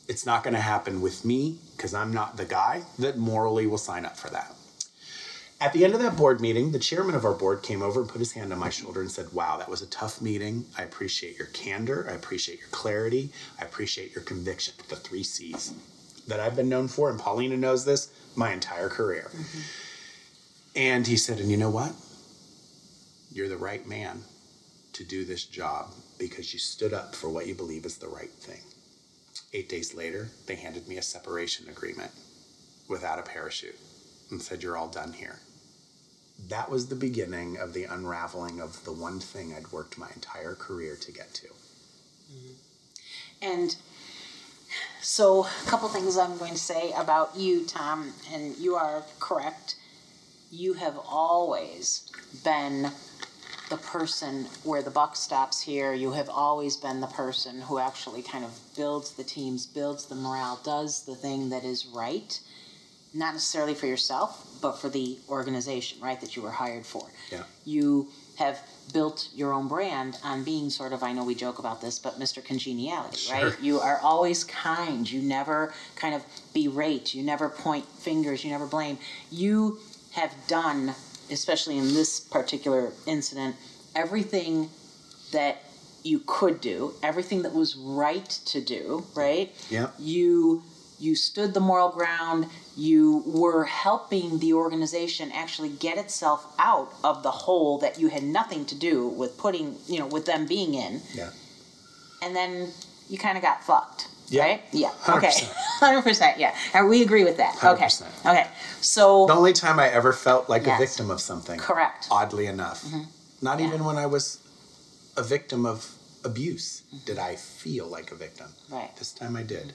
it's not going to happen with me because I'm not the guy that morally will sign up for that. At the end of that board meeting, the chairman of our board came over and put his hand on my shoulder and said, Wow, that was a tough meeting. I appreciate your candor. I appreciate your clarity. I appreciate your conviction. The three C's that I've been known for, and Paulina knows this my entire career. Mm-hmm. And he said, And you know what? You're the right man to do this job because you stood up for what you believe is the right thing. Eight days later, they handed me a separation agreement without a parachute and said, You're all done here. That was the beginning of the unraveling of the one thing I'd worked my entire career to get to. Mm-hmm. And so, a couple things I'm going to say about you, Tom, and you are correct. You have always been the person where the buck stops here. You have always been the person who actually kind of builds the teams, builds the morale, does the thing that is right, not necessarily for yourself, but for the organization, right, that you were hired for. Yeah. You have built your own brand on being sort of I know we joke about this, but Mr. Congeniality, sure. right? You are always kind. You never kind of berate. You never point fingers. You never blame. You have done especially in this particular incident, everything that you could do, everything that was right to do, right? Yeah. You you stood the moral ground. You were helping the organization actually get itself out of the hole that you had nothing to do with putting, you know, with them being in. Yeah. And then you kind of got fucked. Yeah. Right? Yeah. 100%. Okay. Hundred percent. Yeah. And we agree with that. Okay. 100%. Okay. So The only time I ever felt like Yes. a victim of something. correct. Oddly enough. Mm-hmm. Not Yeah. even when I was a victim of abuse did I feel like a victim. Right. This time I did.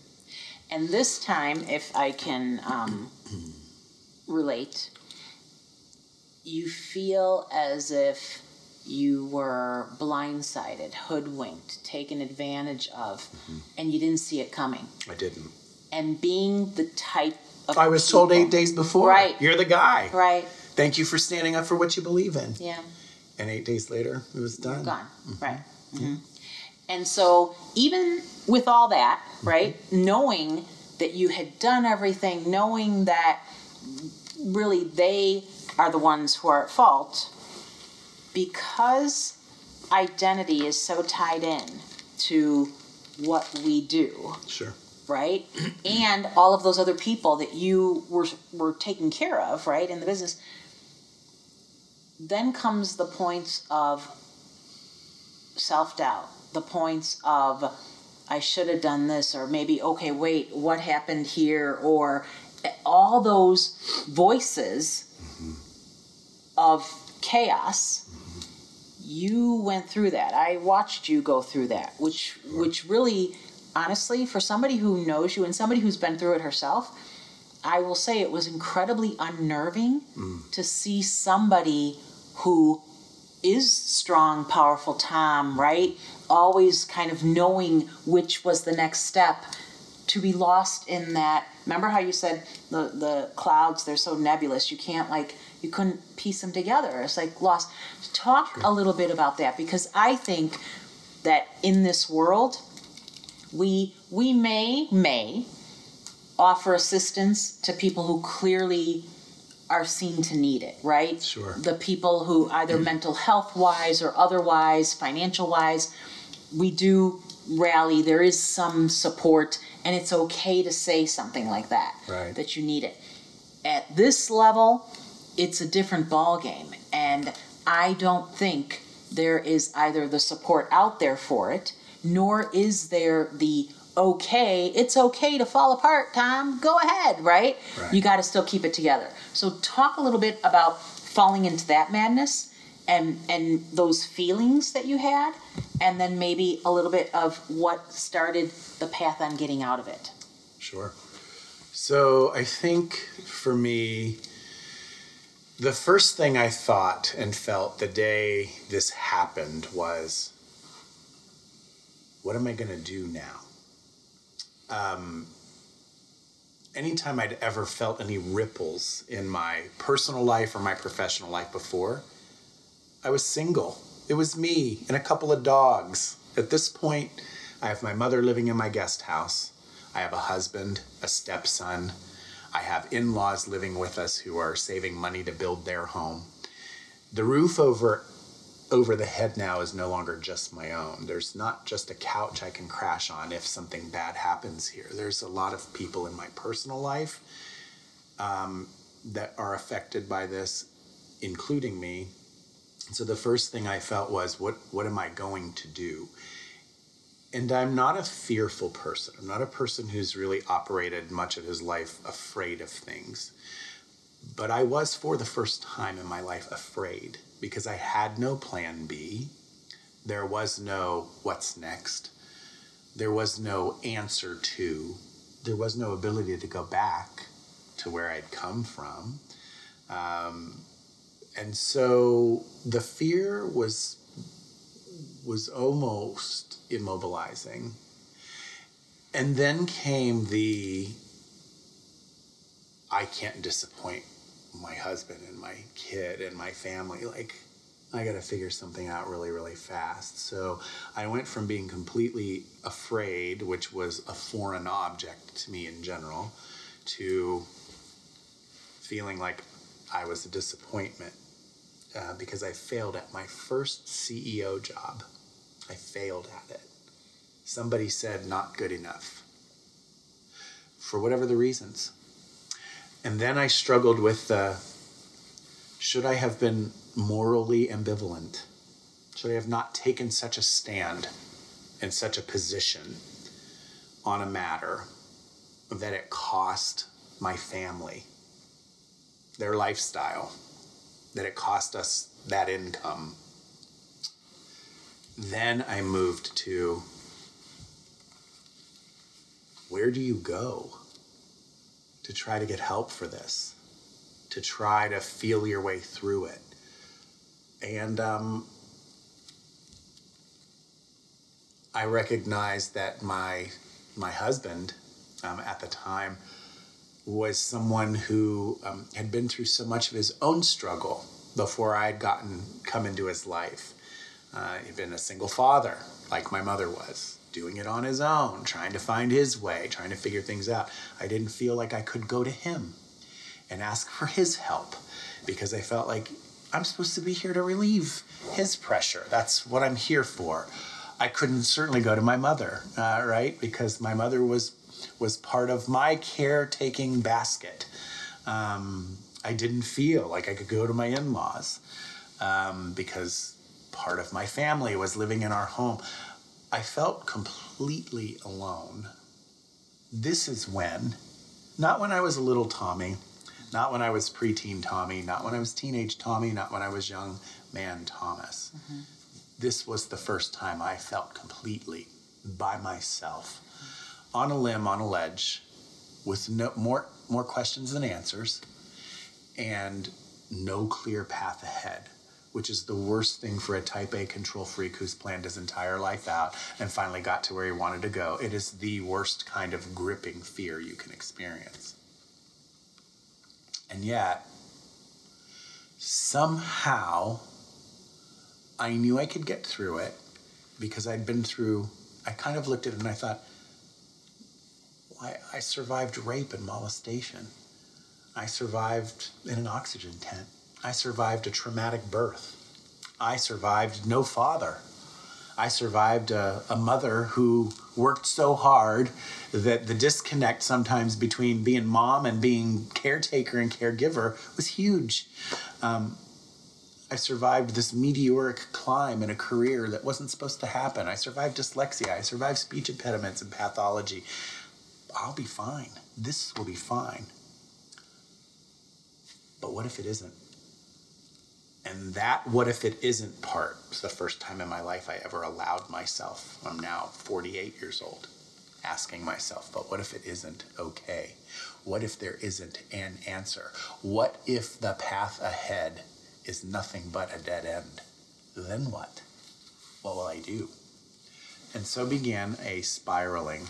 And this time, if I can um, relate, you feel as if you were blindsided, hoodwinked, taken advantage of, and you didn't see it coming. I didn't. And being the type of I was told eight days before. Right. You're the guy. Right. Thank you for standing up for what you believe in. Yeah. And eight days later, it was done. gone right hmm and so even with all that right knowing that you had done everything knowing that really they are the ones who are at fault because identity is so tied in to what we do Sure. right? and all of those other people that you were were taking care of, right, in the business. Then comes the points of self doubt, the points of I should have done this, or maybe okay, wait, what happened here, or eh, all those voices of chaos you went through that. I watched you go through that, which which really honestly for somebody who knows you and somebody who's been through it herself, I will say it was incredibly unnerving mm. to see somebody who is strong, powerful Tom, right? Always kind of knowing which was the next step to be lost in that. Remember how you said the the clouds they're so nebulous you can't like you couldn't piece them together. It's like lost. Talk a little bit about that because I think that in this world we we may may offer assistance to people who clearly are seen to need it, right? Sure. The people who either mm-hmm. mental health wise or otherwise, financial wise, we do rally. There is some support, and it's okay to say something like that. Right. That you need it. At this level, it's a different ball game, and I don't think there is either the support out there for it, nor is there the okay, it's okay to fall apart, Tom. Go ahead, right? Right. You got to still keep it together. So talk a little bit about falling into that madness and and those feelings that you had and then maybe a little bit of what started the path on getting out of it. Sure. So I think for me, the first thing I thought and felt the day this happened was, what am I going to do now? Um, anytime I'd ever felt any ripples in my personal life or my professional life before, I was single. It was me and a couple of dogs. At this point, I have my mother living in my guest house. I have a husband, a stepson. I have in laws living with us who are saving money to build their home. The roof over over the head now is no longer just my own. There's not just a couch I can crash on if something bad happens here. There's a lot of people in my personal life um, that are affected by this, including me. So the first thing I felt was, what what am I going to do? And I'm not a fearful person. I'm not a person who's really operated much of his life afraid of things. But I was, for the first time in my life, afraid because I had no plan B. There was no what's next. There was no answer to. There was no ability to go back to where I'd come from. Um, and so the fear was was almost immobilizing. And then came the I can't disappoint my husband and my kid and my family. Like, I got to figure something out really, really fast. So I went from being completely afraid, which was a foreign object to me in general, to feeling like I was a disappointment uh, because I failed at my first CEO job. I failed at it. Somebody said, not good enough. For whatever the reasons. And then I struggled with the should I have been morally ambivalent? Should I have not taken such a stand and such a position on a matter that it cost my family their lifestyle, that it cost us that income? Then I moved to where do you go to try to get help for this, to try to feel your way through it? And um, I recognized that my my husband um, at the time was someone who um, had been through so much of his own struggle before I had gotten come into his life. Uh, he'd been a single father, like my mother was, doing it on his own, trying to find his way, trying to figure things out. I didn't feel like I could go to him and ask for his help because I felt like I'm supposed to be here to relieve his pressure. That's what I'm here for. I couldn't certainly go to my mother, uh, right? Because my mother was was part of my caretaking basket. Um, I didn't feel like I could go to my in-laws um, because part of my family was living in our home. I felt completely alone. This is when, not when I was a little Tommy, not when I was preteen Tommy, not when I was teenage Tommy, not when I was young man Thomas. This was the first time I felt completely by myself on a limb, on a ledge, with no more more questions than answers, and no clear path ahead. which is the worst thing for a type A control freak who's planned his entire life out and finally got to where he wanted to go. It is the worst kind of gripping fear you can experience. And yet, somehow, I knew I could get through it because I'd been through, I kind of looked at it and I thought, I, I survived rape and molestation. I survived in an oxygen tent. I survived a traumatic birth. I survived no father. I survived a, a, mother who worked so hard that the disconnect sometimes between being mom and being caretaker and caregiver was huge. Um, I survived this meteoric climb in a career that wasn't supposed to happen. I survived dyslexia. I survived speech impediments and pathology. I'll be fine. This will be fine. But what if it isn't? And that what if it isn't part was the first time in my life I ever allowed myself. I'm now 48 years old, asking myself, but what if it isn't okay? What if there isn't an answer? What if the path ahead is nothing but a dead end? Then what? What will I do? And so began a spiraling.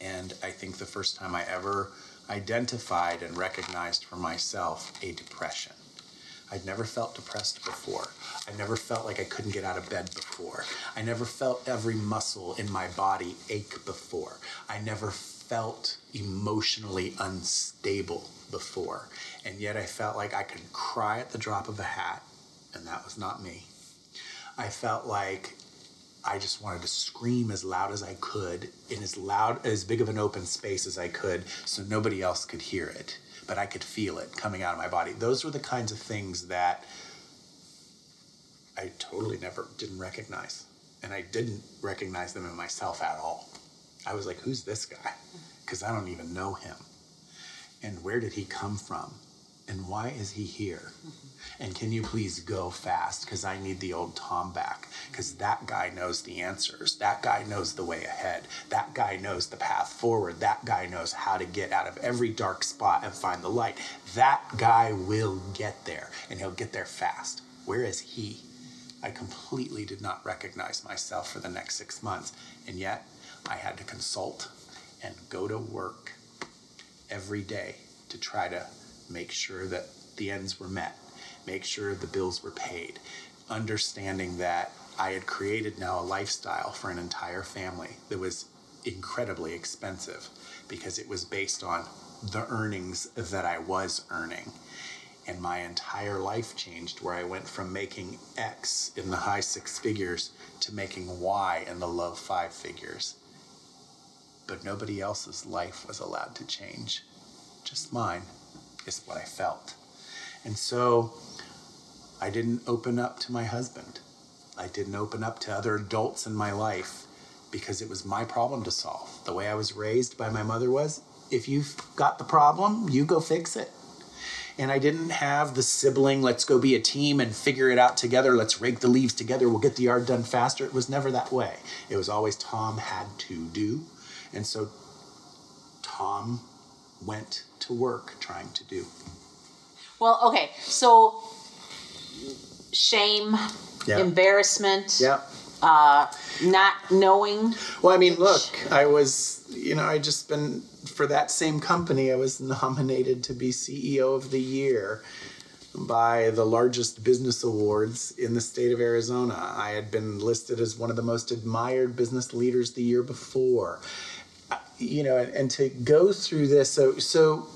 And I think the first time I ever identified and recognized for myself a depression. I'd never felt depressed before. I never felt like I couldn't get out of bed before. I never felt every muscle in my body ache before. I never felt emotionally unstable before. And yet I felt like I could cry at the drop of a hat, and that was not me. I felt like I just wanted to scream as loud as I could in as loud, as big of an open space as I could so nobody else could hear it, but I could feel it coming out of my body. Those were the kinds of things that I totally never didn't recognize. And I didn't recognize them in myself at all. I was like, who's this guy? Because I don't even know him. And where did he come from? And why is he here? And can you please go fast? Because I need the old Tom back. Because that guy knows the answers. That guy knows the way ahead. That guy knows the path forward. That guy knows how to get out of every dark spot and find the light. That guy will get there, and he'll get there fast. Where is he? I completely did not recognize myself for the next six months. And yet, I had to consult and go to work every day to try to make sure that the ends were met, make sure the bills were paid, understanding that I had created now a lifestyle for an entire family that was incredibly expensive because it was based on the earnings that I was earning. And my entire life changed where I went from making X in the high six figures to making Y in the low five figures. But nobody else's life was allowed to change, just mine is what I felt. And so I didn't open up to my husband. I didn't open up to other adults in my life because it was my problem to solve. The way I was raised by my mother was if you've got the problem, you go fix it. And I didn't have the sibling, let's go be a team and figure it out together, let's rake the leaves together, we'll get the yard done faster. It was never that way. It was always Tom had to do. And so Tom went to work trying to do. Well, okay, so shame, Yeah. embarrassment, Yeah. uh, not knowing. Well, I mean, look, I was, you know, I just been for that same company. I was nominated to be CEO of the year by the largest business awards in the state of Arizona. I had been listed as one of the most admired business leaders the year before. You know, and, and to go through this, so so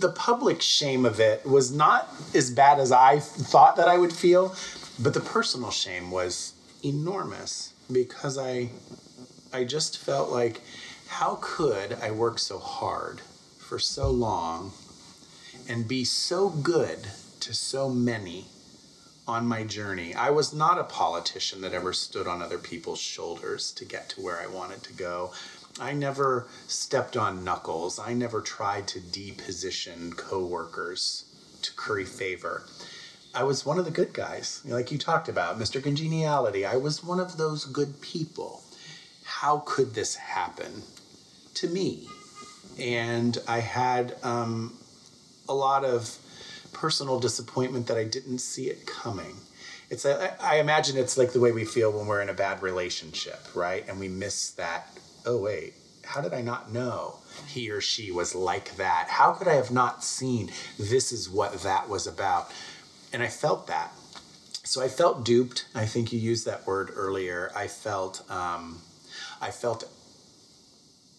the public shame of it was not as bad as I thought that I would feel, but the personal shame was enormous because I I just felt like how could I work so hard for so long and be so good to so many on my journey? I was not a politician that ever stood on other people's shoulders to get to where I wanted to go. I never stepped on knuckles. I never tried to deposition coworkers to curry favor. I was one of the good guys, like you talked about, Mr. Congeniality. I was one of those good people. How could this happen to me? And I had um, a lot of personal disappointment that I didn't see it coming. it's I imagine it's like the way we feel when we're in a bad relationship, right? And we miss that. Oh wait, how did I not know he or she was like that? How could I have not seen this is what that was about? And I felt that. So I felt duped. I think you used that word earlier. I felt um, I felt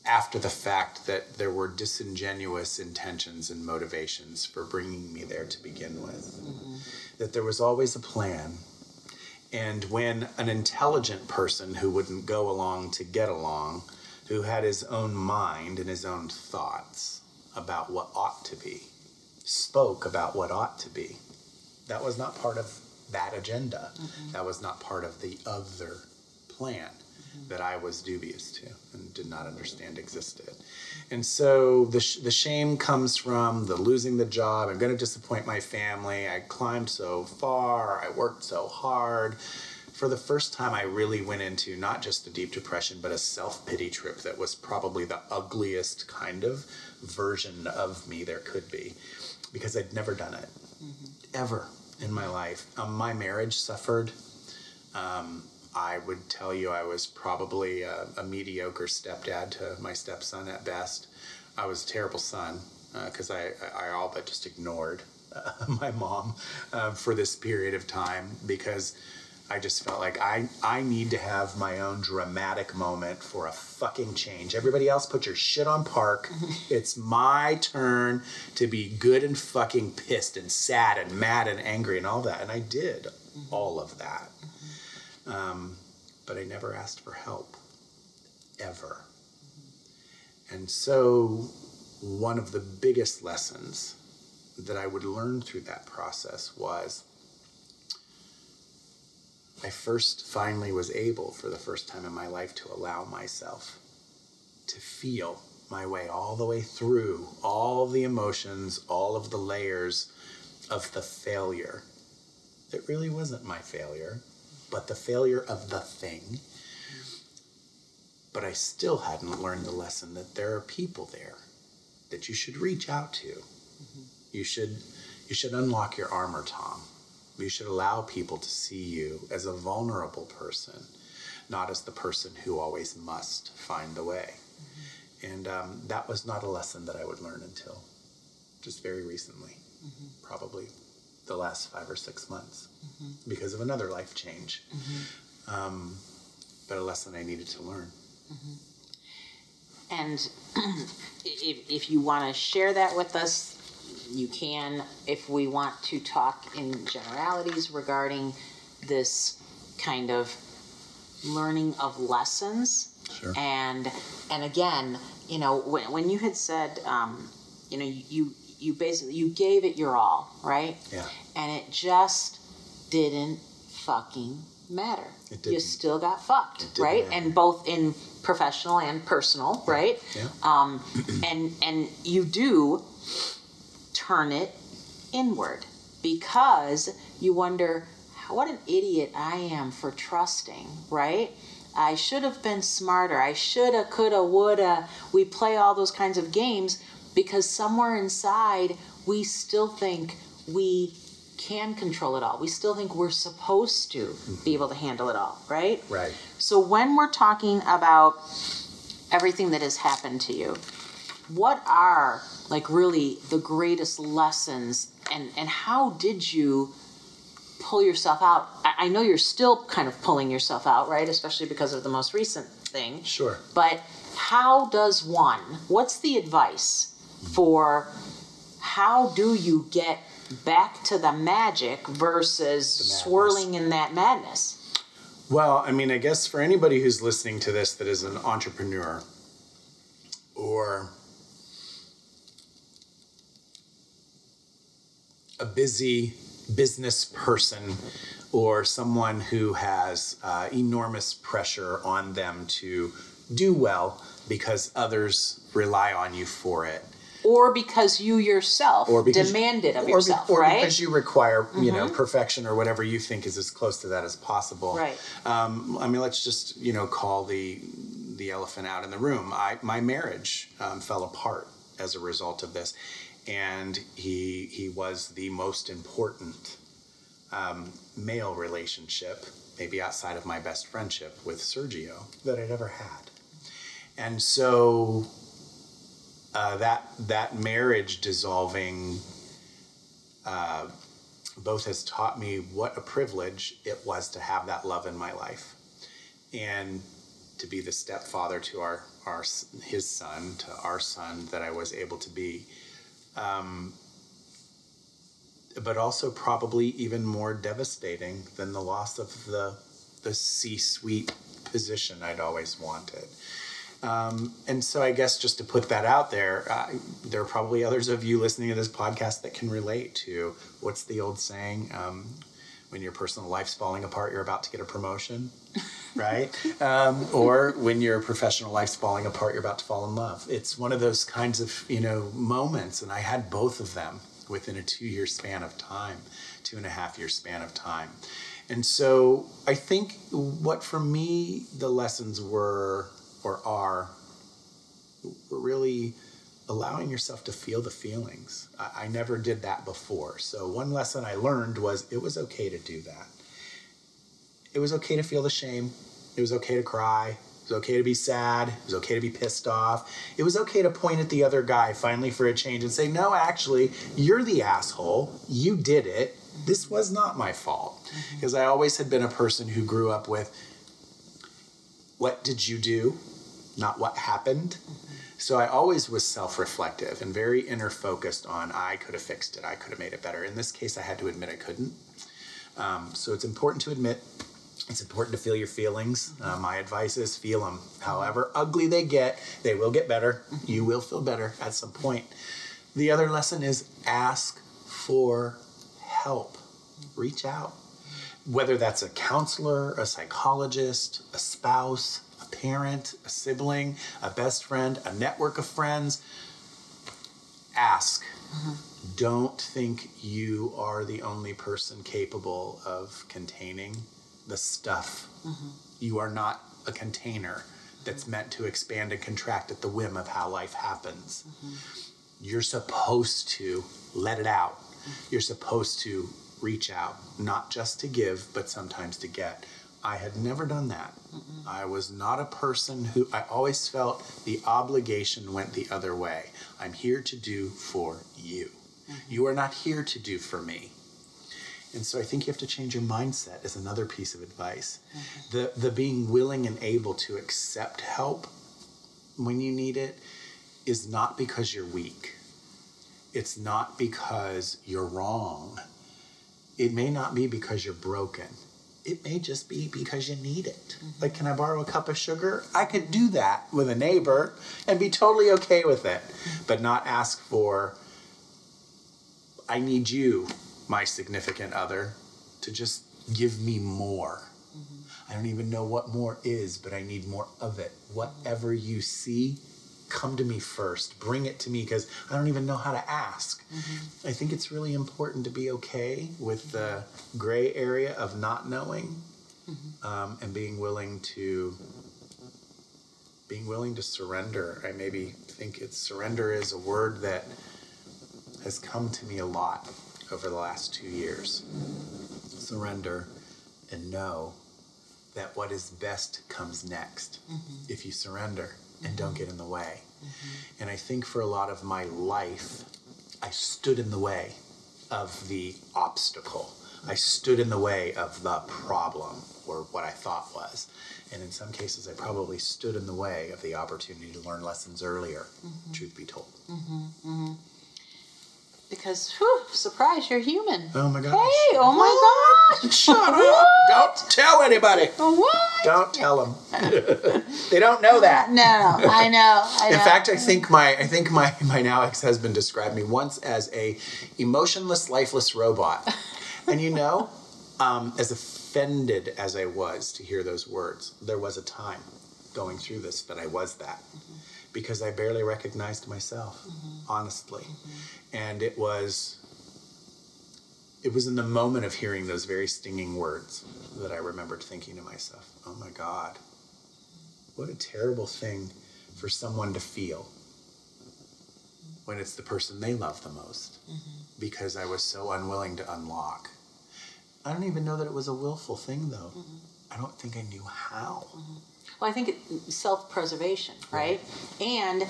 after the fact that there were disingenuous intentions and motivations for bringing me there to begin with. That there was always a plan. And when an intelligent person who wouldn't go along to get along, who had his own mind and his own thoughts about what ought to be, spoke about what ought to be, that was not part of that agenda. Mm-hmm. That was not part of the other plan mm-hmm. that I was dubious to and did not understand existed. And so the, sh- the shame comes from the losing the job. I'm going to disappoint my family. I climbed so far. I worked so hard. For the first time, I really went into not just a deep depression, but a self pity trip that was probably the ugliest kind of version of me there could be because I'd never done it ever in my life. Um, my marriage suffered. Um, I would tell you I was probably a, a mediocre stepdad to my stepson at best. I was a terrible son because I, I, I all but just ignored uh, my mom uh, for this period of time because I just felt like I, I need to have my own dramatic moment for a fucking change. Everybody else put your shit on park. it's my turn to be good and fucking pissed and sad and mad and angry and all that. And I did mm-hmm. all of that. Mm-hmm. Um, but I never asked for help, ever. Mm-hmm. And so, one of the biggest lessons that I would learn through that process was I first finally was able, for the first time in my life, to allow myself to feel my way all the way through all the emotions, all of the layers of the failure. It really wasn't my failure, but the failure of the thing. But I still hadn't learned the lesson that there are people there that you should reach out to. Mm-hmm. You should you should unlock your armor, Tom. You should allow people to see you as a vulnerable person, not as the person who always must find the way. Mm-hmm. And um, that was not a lesson that I would learn until just very recently, mm-hmm. probably the last five or six months, mm-hmm. because of another life change. Um, but a lesson I needed to learn. And if, if you want to share that with us, you can. If we want to talk in generalities regarding this kind of learning of lessons. Sure. And and again, you know, when, when you had said, um, you know, you you basically you gave it your all, right? Yeah. And it just didn't fucking matter. It You didn't. still got fucked, right? matter. And both in professional and personal, right? Yeah. Um, and and you do turn it inward because you wonder what an idiot I am for trusting, right? I should have been smarter. I shoulda, coulda, woulda. We play all those kinds of games because somewhere inside we still think we can control it all. We still think we're supposed to mm-hmm. be able to handle it all, right? Right. So when we're talking about everything that has happened to you, what are like really the greatest lessons and and how did you pull yourself out? I, I know you're still kind of pulling yourself out, right? Especially because of the most recent thing. Sure. But how does one, what's the advice for how do you get back to the magic versus madness. swirling in that madness? Well, I mean, I guess for anybody who's listening to this that is an entrepreneur or a busy business person or someone who has uh, enormous pressure on them to do well because others rely on you for it. Or because you yourself Or because demand it of or be- yourself, or right? Mm-hmm. because you require, you know, perfection or whatever you think is as close to that as possible. Right. Um, I mean, let's just you know call the the elephant out in the room. I my marriage um, fell apart as a result of this, and he he was the most important um, male relationship, maybe outside of my best friendship with Sergio, that I'd ever had. And so uh, that that marriage dissolving uh, both has taught me what a privilege it was to have that love in my life, and to be the stepfather to our our his son to our son that I was able to be. Um, but also probably even more devastating than the loss of the the C-suite position I'd always wanted. Um, and so I guess just to put that out there, uh, there are probably others of you listening to this podcast that can relate to what's the old saying? Um, when your personal life's falling apart, you're about to get a promotion, right? Um, or when your professional life's falling apart, you're about to fall in love. It's one of those kinds of you know moments, and I had both of them within a two-year span of time, two and a half year span of time. And so I think what for me the lessons were or are were really allowing yourself to feel the feelings. I, I, never did that before. So, one lesson I learned was it was okay to do that. It was okay to feel the shame. It was okay to cry. It was okay to be sad. It was okay to be pissed off. It was okay to point at the other guy finally for a change and say, No, actually, you're the asshole. You did it. This was not my fault. Because mm-hmm. I always had been a person who grew up with, What did you do? not what happened. So I always was self reflective and very inner focused on I could have fixed it, I could have made it better. In this case, I had to admit I couldn't. Um, so it's important to admit, it's important to feel your feelings. Uh, my advice is feel them. However ugly they get, they will get better. You will feel better at some point. The other lesson is ask for help, reach out. Whether that's a counselor, a psychologist, a spouse, parent, a sibling, a best friend, a network of friends. Ask. Mm-hmm. Don't think you are the only person capable of containing the stuff. Mm-hmm. You are not a container that's mm-hmm. meant to expand and contract at the whim of how life happens. Mm-hmm. You're supposed to let it out. Mm-hmm. You're supposed to reach out, not just to give, but sometimes to get. I had never done that. Mm-mm. I was not a person who, I always felt the obligation went the other way. I'm here to do for you. Mm-hmm. You are not here to do for me. And so I think you have to change your mindset is another piece of advice. Mm-hmm. The the being willing and able to accept help when you need it is not because you're weak. It's not because you're wrong. It may not be because you're broken it may just be because you need it. Mm-hmm. Like, can I borrow a cup of sugar? I could do that with a neighbor and be totally okay with it, mm-hmm. but not ask for, I need you, my significant other, to just give me more. Mm-hmm. I don't even know what more is, but I need more of it. Whatever you see, come to me first. Bring it to me because I don't even know how to ask. Mm-hmm. I think it's really important to be okay with the gray area of not knowing mm-hmm. um, and being willing to being willing to surrender. I maybe think it's surrender is a word that has come to me a lot over the last two years. Surrender and know that what is best comes next mm-hmm. if you surrender and don't get in the way. Mm-hmm. And I think for a lot of my life, I stood in the way of the obstacle. I stood in the way of the problem, or what I thought was. And in some cases, I probably stood in the way of the opportunity to learn lessons earlier, mm-hmm. truth be told. Mm-hmm. Because whew, surprise, you're human. Oh my gosh. Hey, oh my gosh. Shut up. Don't tell anybody. What? Don't tell them. they don't know that. No, I know. I know. In fact, I think my I think my my now ex-husband described me once as a emotionless, lifeless robot. and you know, um, as offended as I was to hear those words, there was a time going through this that I was that. Mm-hmm because I barely recognized myself, mm-hmm. honestly. Mm-hmm. And it was it was in the moment of hearing those very stinging words that I remembered thinking to myself, "Oh my god. What a terrible thing for someone to feel when it's the person they love the most." Mm-hmm. Because I was so unwilling to unlock. I don't even know that it was a willful thing though. I don't think I knew how. Well, I think it, self-preservation, right? And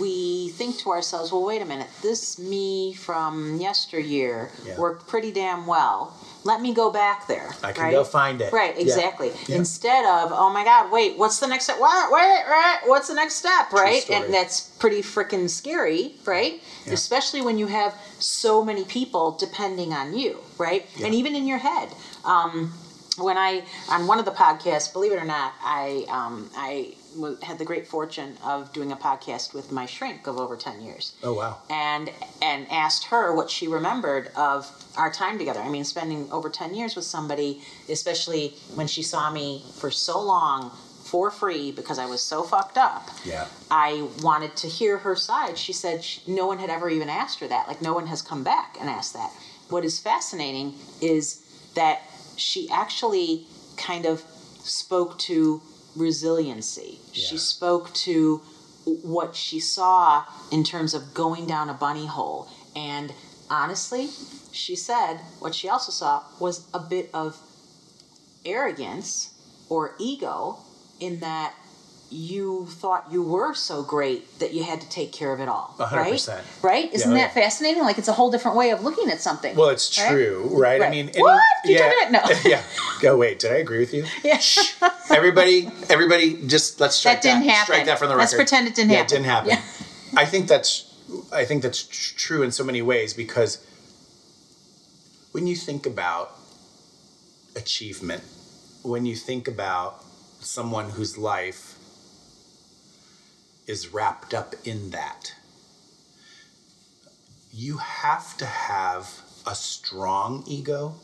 we think to ourselves, well, wait a minute, this me from yesteryear Yeah. worked pretty damn well. Let me go back there. I can right? go find it. Right, Yeah. exactly. Yeah. Instead of, oh my God, wait, what's the next step? What, wait, right, what's the next step, right? story. And that's pretty freaking scary, right? Yeah. Especially when you have so many people depending on you, right? And even in your head. Um, when I on one of the podcasts, believe it or not, I um, I w- had the great fortune of doing a podcast with my shrink of over ten years, Oh wow. and and asked her what she remembered of our time together. I mean, spending over ten years with somebody, especially when she saw me for so long for free because I was so fucked up. Yeah. I wanted to hear her side. She said sh no one had ever even asked her that. Like, no one has come back and asked that. What is fascinating is that she actually kind of spoke to resiliency. She spoke to what she saw in terms of going down a bunny hole. And honestly, she said what she also saw was a bit of arrogance or ego in that you thought you were so great that you had to take care of it all. Hundred right? percent. Right? Isn't Yeah, that fascinating? Like it's a whole different way of looking at something. Well, it's Right? true, right? I Right. mean, What? You yeah, it? No. yeah. Go wait. Did I agree with you? yeah. Everybody, everybody, just let's strike That didn't happen. Strike that from the record. Let's pretend it didn't yeah, happen. it didn't happen. Yeah. I think that's I think that's true in so many ways because when you think about achievement, when you think about someone whose life is wrapped up in that, you have to have a strong ego,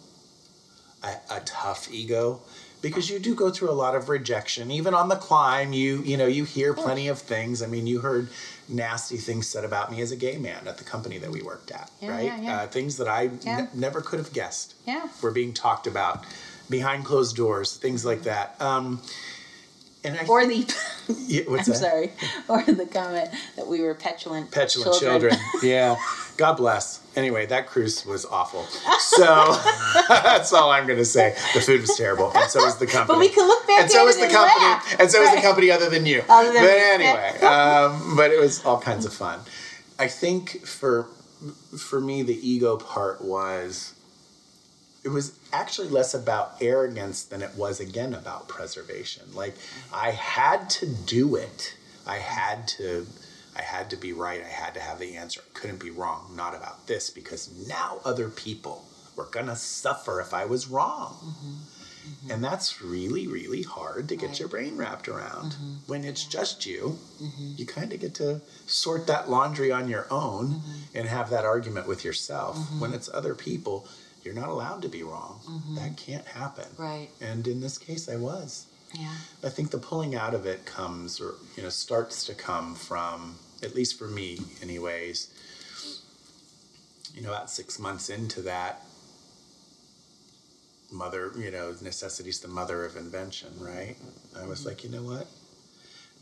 a, a tough ego, because you do go through a lot of rejection. Even on the climb, you you know you hear plenty of things. I mean, you heard nasty things said about me as a gay man at the company that we worked at, Yeah, right? yeah, yeah. Uh, things that I ne- never could have guessed Yeah. were being talked about behind closed doors, things like that. Um, and I Or the yeah, what's I'm that? sorry. Or the comment that we were petulant petulant children. yeah. God bless. Anyway, that cruise was awful. So that's all I'm going to say. The food was terrible, and so was the company. But we can look back and so was the company, laugh. and so was the company other than you. Other than but anyway, um, but it was all kinds of fun. I think for for me, the ego part was it was actually less about arrogance than it was again about preservation. Like I had to do it. I had to I had to be right. I had to have the answer. I couldn't be wrong. Not about this because now other people were going to suffer if I was wrong. Mm-hmm. Mm-hmm. And that's really, really hard to get Right. your brain wrapped around. Mm-hmm. When it's just you, you kind of get to sort that laundry on your own and have that argument with yourself. When it's other people, you're not allowed to be wrong. Mm-hmm. That can't happen. Right. And in this case, I was. Yeah. I think the pulling out of it comes, or you know, starts to come from, at least for me, anyways. You know, about six months into that, mother, you know, necessity's the mother of invention, right? I was mm-hmm. like, you know what?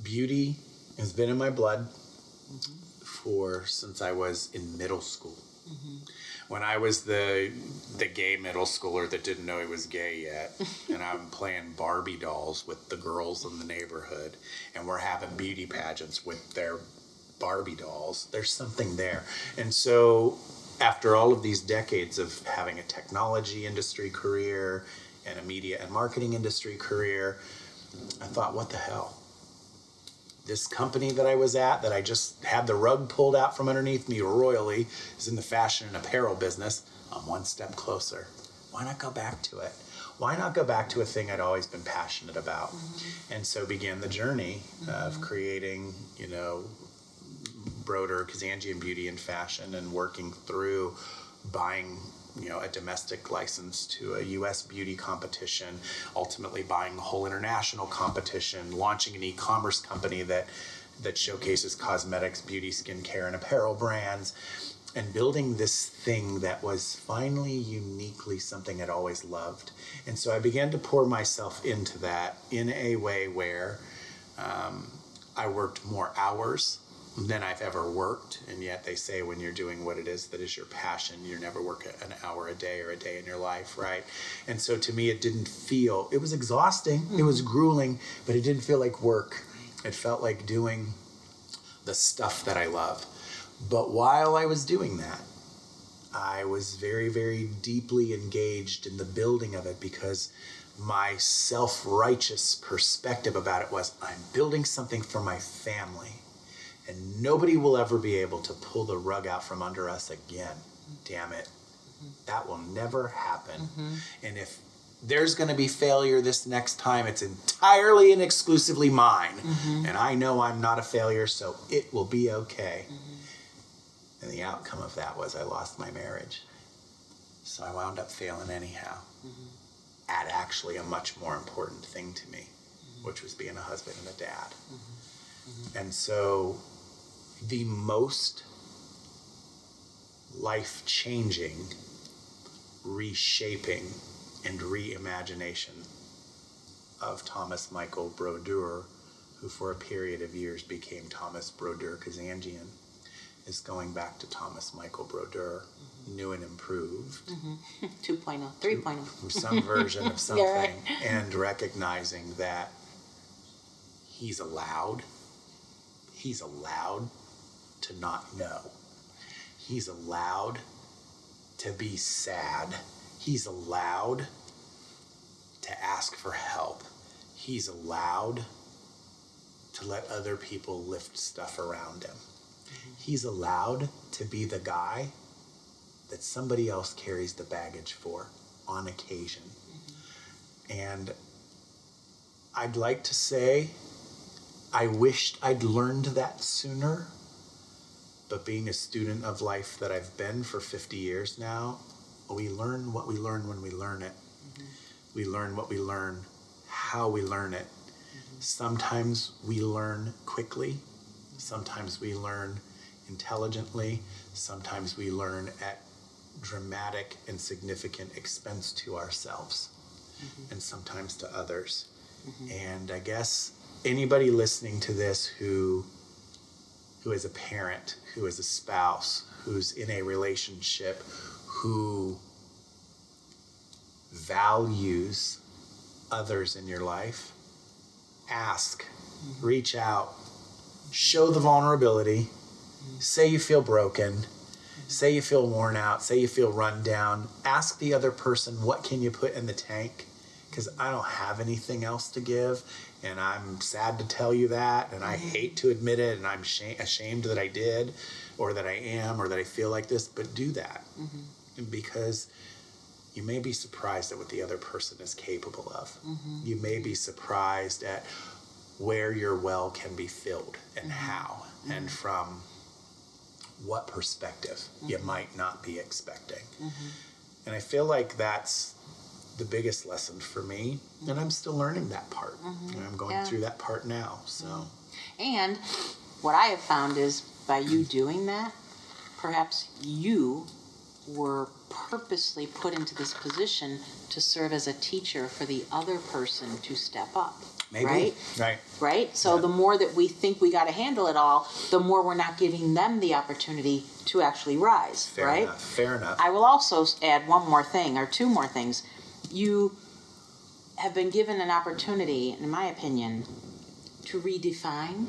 Beauty has been in my blood mm-hmm. for since I was in middle school. When I was the the gay middle schooler that didn't know he was gay yet, and I'm playing Barbie dolls with the girls in the neighborhood, and we're having beauty pageants with their Barbie dolls. There's something there, and so after all of these decades of having a technology industry career and a media and marketing industry career, I thought, what the hell? This company that I was at, that I just had the rug pulled out from underneath me royally, is in the fashion and apparel business. I'm one step closer. Why not go back to it? Why not go back to a thing I'd always been passionate about? Mm-hmm. And so began the journey of mm-hmm. creating, you know, Brodeur, Kazanjian Beauty and Fashion, and working through buying, you know, a domestic license to a U.S. beauty competition, ultimately buying a whole international competition, launching an e-commerce company that that showcases cosmetics, beauty, skincare, and apparel brands, and building this thing that was finally uniquely something I'd always loved. And so I began to pour myself into that in a way where um, I worked more hours than I've ever worked. And yet they say when you're doing what it is that is your passion, you never work an hour a day or a day in your life, right? And so to me, it didn't feel, it was exhausting, it was mm-hmm. grueling, but it didn't feel like work. It felt like doing the stuff that I love. But while I was doing that, I was very, very deeply engaged in the building of it because my self righteous perspective about it was I'm building something for my family, and nobody will ever be able to pull the rug out from under us again. Damn it. Mm-hmm. That will never happen. Mm-hmm. And if there's going to be failure this next time, it's entirely and exclusively mine. Mm-hmm. And I know I'm not a failure, so it will be okay. And the outcome of that was I lost my marriage. So I wound up failing anyhow at actually a much more important thing to me, which was being a husband and a dad. And so the most life changing, reshaping, and reimagination of Thomas Michael Brodeur, who for a period of years became Thomas Brodeur Kazanjian, is going back to Thomas Michael Brodeur, new and improved 2.0, 3.0. some version of something Yeah, right. and recognizing that he's allowed he's allowed to not know. He's allowed to be sad. He's allowed to ask for help. He's allowed to let other people lift stuff around him. He's allowed to be the guy that somebody else carries the baggage for on occasion. And I'd like to say I wished I'd learned that sooner, but being a student of life that I've been for 50 years now, we learn what we learn when we learn it. Mm-hmm. We learn what we learn, how we learn it. Mm-hmm. Sometimes we learn quickly, sometimes we learn intelligently, sometimes we learn at dramatic and significant expense to ourselves mm-hmm. and sometimes to others. And I guess anybody listening to this who who is a parent, who is a spouse, who's in a relationship, who values others in your life, ask, mm-hmm. reach out, show the vulnerability, mm-hmm. say you feel broken, mm-hmm. say you feel worn out, say you feel run down, ask the other person what can you put in the tank because I don't have anything else to give and I'm sad to tell you that and I mm-hmm. hate to admit it and I'm shame- ashamed that I did or that I am or that I feel like this but do that. Mm-hmm. Because you may be surprised at what the other person is capable of. Mm-hmm. You may be surprised at where your well can be filled and how and from what perspective you might not be expecting. And I feel like that's the biggest lesson for me. And I'm still learning that part. Mm-hmm. And I'm going Yeah. through that part now. So, mm-hmm. And what I have found is by you doing that, perhaps you were purposely put into this position to serve as a teacher for the other person to step up. maybe. Right? Right. Right? So Yeah. the more that we think we got to handle it all, the more we're not giving them the opportunity to actually rise. Fair right? enough. Fair enough. I will also add one more thing or two more things. You have been given an opportunity, in my opinion, to redefine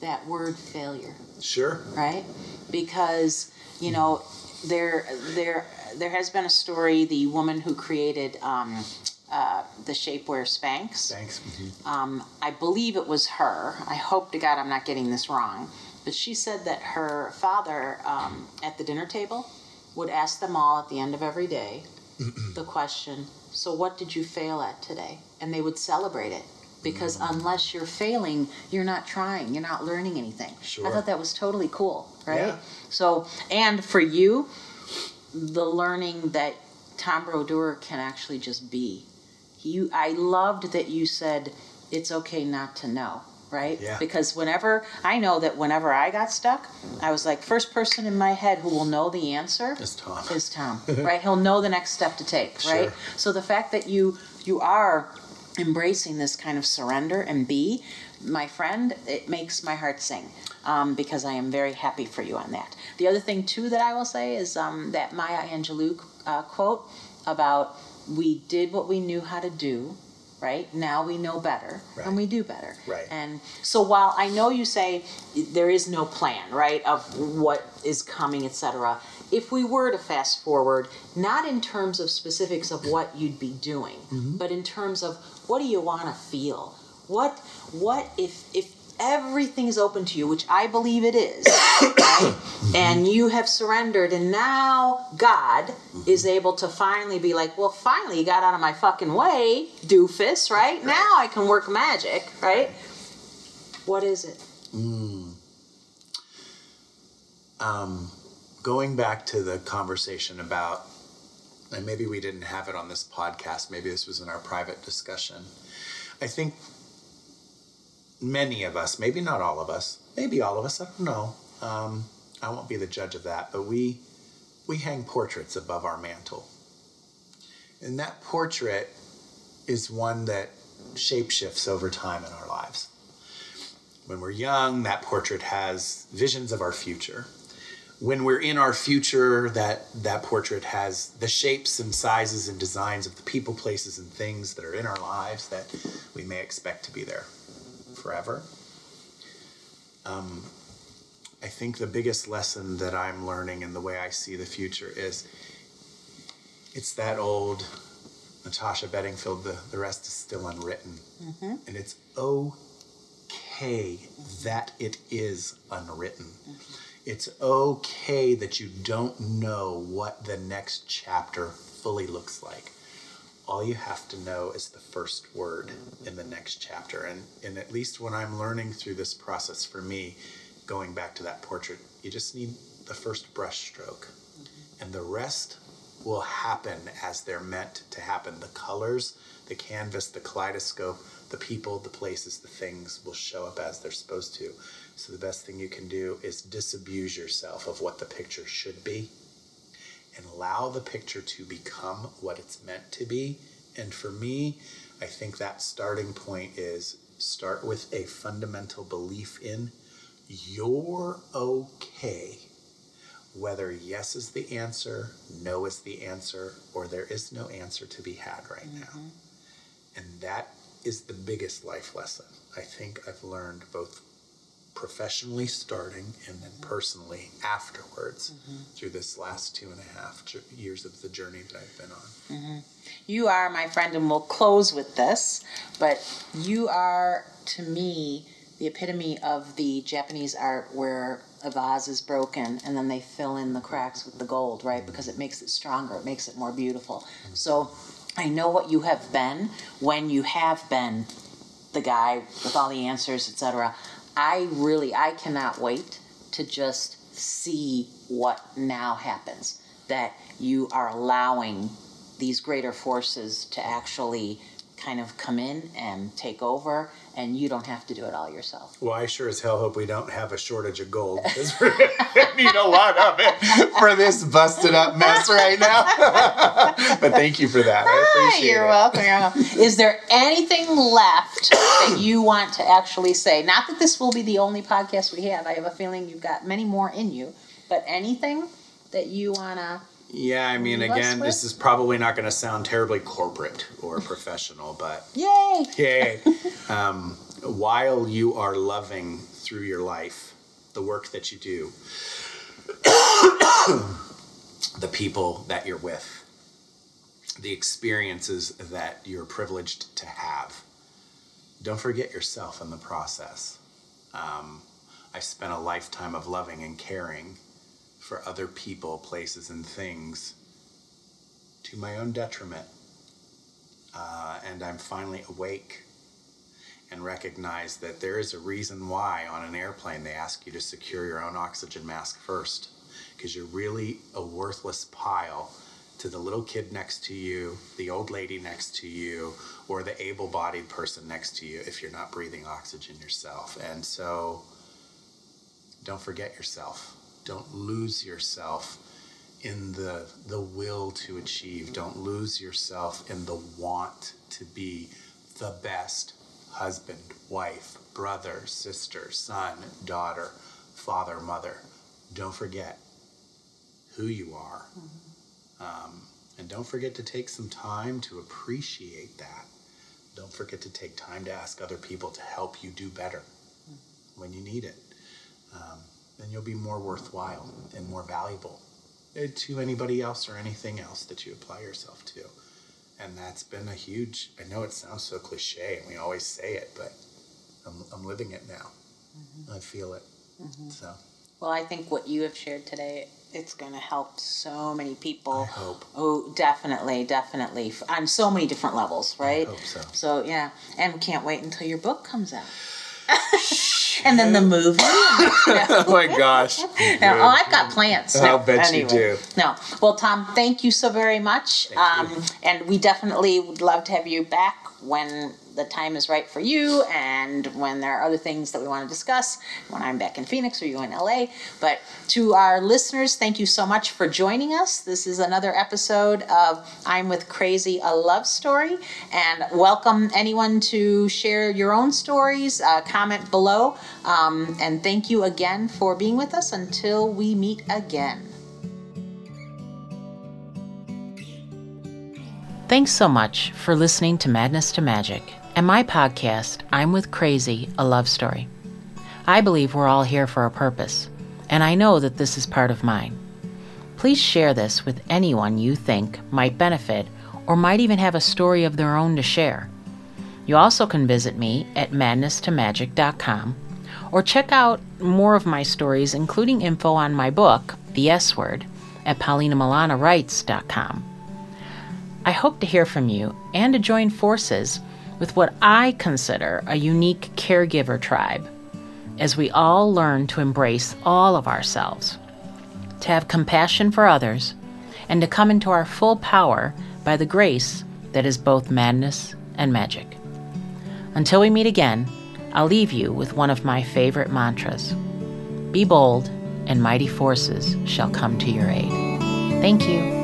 that word failure, sure. right? Because, you know, there there there has been a story, the woman who created um, uh, the shapewear Spanx. Thanks. Mhm. Um, I believe it was her. I hope to God I'm not getting this wrong. But she said that her father um, at the dinner table would ask them all at the end of every day the question, So what did you fail at today? And they would celebrate it. Because Mm. unless you're failing, you're not trying, you're not learning anything. Sure. I thought that was totally cool, right? Yeah. So, and for you, the learning that Tom Brodeur can actually just be. You, I loved that you said it's okay not to know, right? Yeah. Because whenever I know that whenever I got stuck, I was like, first person in my head who will know the answer is Tom. is Tom, right? He'll know the next step to take, right? Sure. So the fact that you you are embracing this kind of surrender and be, my friend, it makes my heart sing um, because I am very happy for you on that. The other thing, too, that I will say is um, that Maya Angelou uh, quote about we did what we knew how to do, right? Now we know better Right. and we do better. Right. And so while I know you say there is no plan, right, of what is coming, etc., if we were to fast forward, not in terms of specifics of what you'd be doing, mm-hmm. but in terms of what do you want to feel? What what if if everything's open to you, which I believe it is, right? And you have surrendered, and now God is able to finally be like, well, finally you got out of my fucking way, doofus, right? Now I can work magic, right? What is it? Um, going back to the conversation about, and maybe we didn't have it on this podcast, maybe this was in our private discussion. I think many of us, maybe not all of us, maybe all of us, I don't know. Um, I won't be the judge of that, but we we hang portraits above our mantle. And that portrait is one that shapeshifts over time in our lives. When we're young, that portrait has visions of our future. When we're in our future, that, that portrait has the shapes and sizes and designs of the people, places, and things that are in our lives that we may expect to be there forever. Um, I think the biggest lesson that I'm learning and the way I see the future is it's that old Natasha Bedingfield, the, the rest is still unwritten. And it's okay that it is unwritten. It's okay that you don't know what the next chapter fully looks like. All you have to know is the first word in the next chapter. And, and at least when I'm learning through this process for me, going back to that portrait, you just need the first brush stroke. Mm-hmm. And the rest will happen as they're meant to happen. The colors, the canvas, the kaleidoscope, the people, the places, the things will show up as they're supposed to. So the best thing you can do is disabuse yourself of what the picture should be and allow the picture to become what it's meant to be. And for me, I think that starting point is start with a fundamental belief in you're okay. Whether yes is the answer, no is the answer, or there is no answer to be had right now. Mm-hmm. And that is the biggest life lesson I think I've learned both professionally starting and then personally afterwards mm-hmm. through this last two and a half years of the journey that I've been on. Mm-hmm. You are my friend, and we'll close with this, but you are, to me, the epitome of the Japanese art where a vase is broken and then they fill in the cracks with the gold, right? Mm-hmm. Because it makes it stronger, it makes it more beautiful. So I know what you have been when you have been the guy with all the answers, etc. I really, I cannot wait to just see what now happens. That you are allowing these greater forces to actually kind of come in and take over, and you don't have to do it all yourself. Well, I sure as hell hope we don't have a shortage of gold because we need a lot of it for this busted up mess right now. but thank you for that. I ah, appreciate you're it. welcome. You're welcome. Is there anything left that you want to actually say? Not that this will be the only podcast we have. I have a feeling you've got many more in you. But anything that you wanna? Yeah, I mean, again, this is probably not going to sound terribly corporate or professional, but Yay! yay. um, while you are loving through your life the work that you do, the people that you're with, the experiences that you're privileged to have, don't forget yourself in the process. Um, I spent a lifetime of loving and caring for other people, places, and things to my own detriment. Uh, and I'm finally awake and recognize that there is a reason why on an airplane they ask you to secure your own oxygen mask first because you're really a worthless pile to the little kid next to you, the old lady next to you, or the able bodied person next to you if you're not breathing oxygen yourself. And so don't forget yourself. Don't lose yourself in the the will to achieve. Don't lose yourself in the want to be the best husband, wife, brother, sister, son, daughter, father, mother. Don't forget who you are. Um, and don't forget to take some time to appreciate that. Don't forget to take time to ask other people to help you do better when you need it. Um, then you'll be more worthwhile and more valuable uh, to anybody else or anything else that you apply yourself to. And that's been a huge, I know it sounds so cliche and we always say it, but I'm, I'm living it now. I feel it. So Well, I think what you have shared today, it's going to help so many people. I hope. Oh, definitely, definitely, on so many different levels, right? hope so. So yeah, and we can't wait until your book comes out. and then the movie. oh my gosh. No, oh, I've got plans. I'll No, bet you do. No, well, Tom, thank you so very much. Um, and we definitely would love to have you back when the time is right for you and when there are other things that we want to discuss when I'm back in Phoenix or you in LA. But to our listeners, thank you so much for joining us. This is another episode of I'm with Crazy, a love story. And welcome anyone to share your own stories, uh, comment below. Um, and thank you again for being with us until we meet again. Thanks so much for listening to Madness to Magic and my podcast, I'm with Crazy, a love story. I believe we're all here for a purpose, and I know that this is part of mine. Please share this with anyone you think might benefit or might even have a story of their own to share. You also can visit me at madnesstomagic.com or check out more of my stories, including info on my book, The S Word, at paulinamalanawrites.com. I hope to hear from you and to join forces with what I consider a unique caregiver tribe as we all learn to embrace all of ourselves, to have compassion for others, and to come into our full power by the grace that is both madness and magic. Until we meet again, I'll leave you with one of my favorite mantras Be bold, and mighty forces shall come to your aid. Thank you.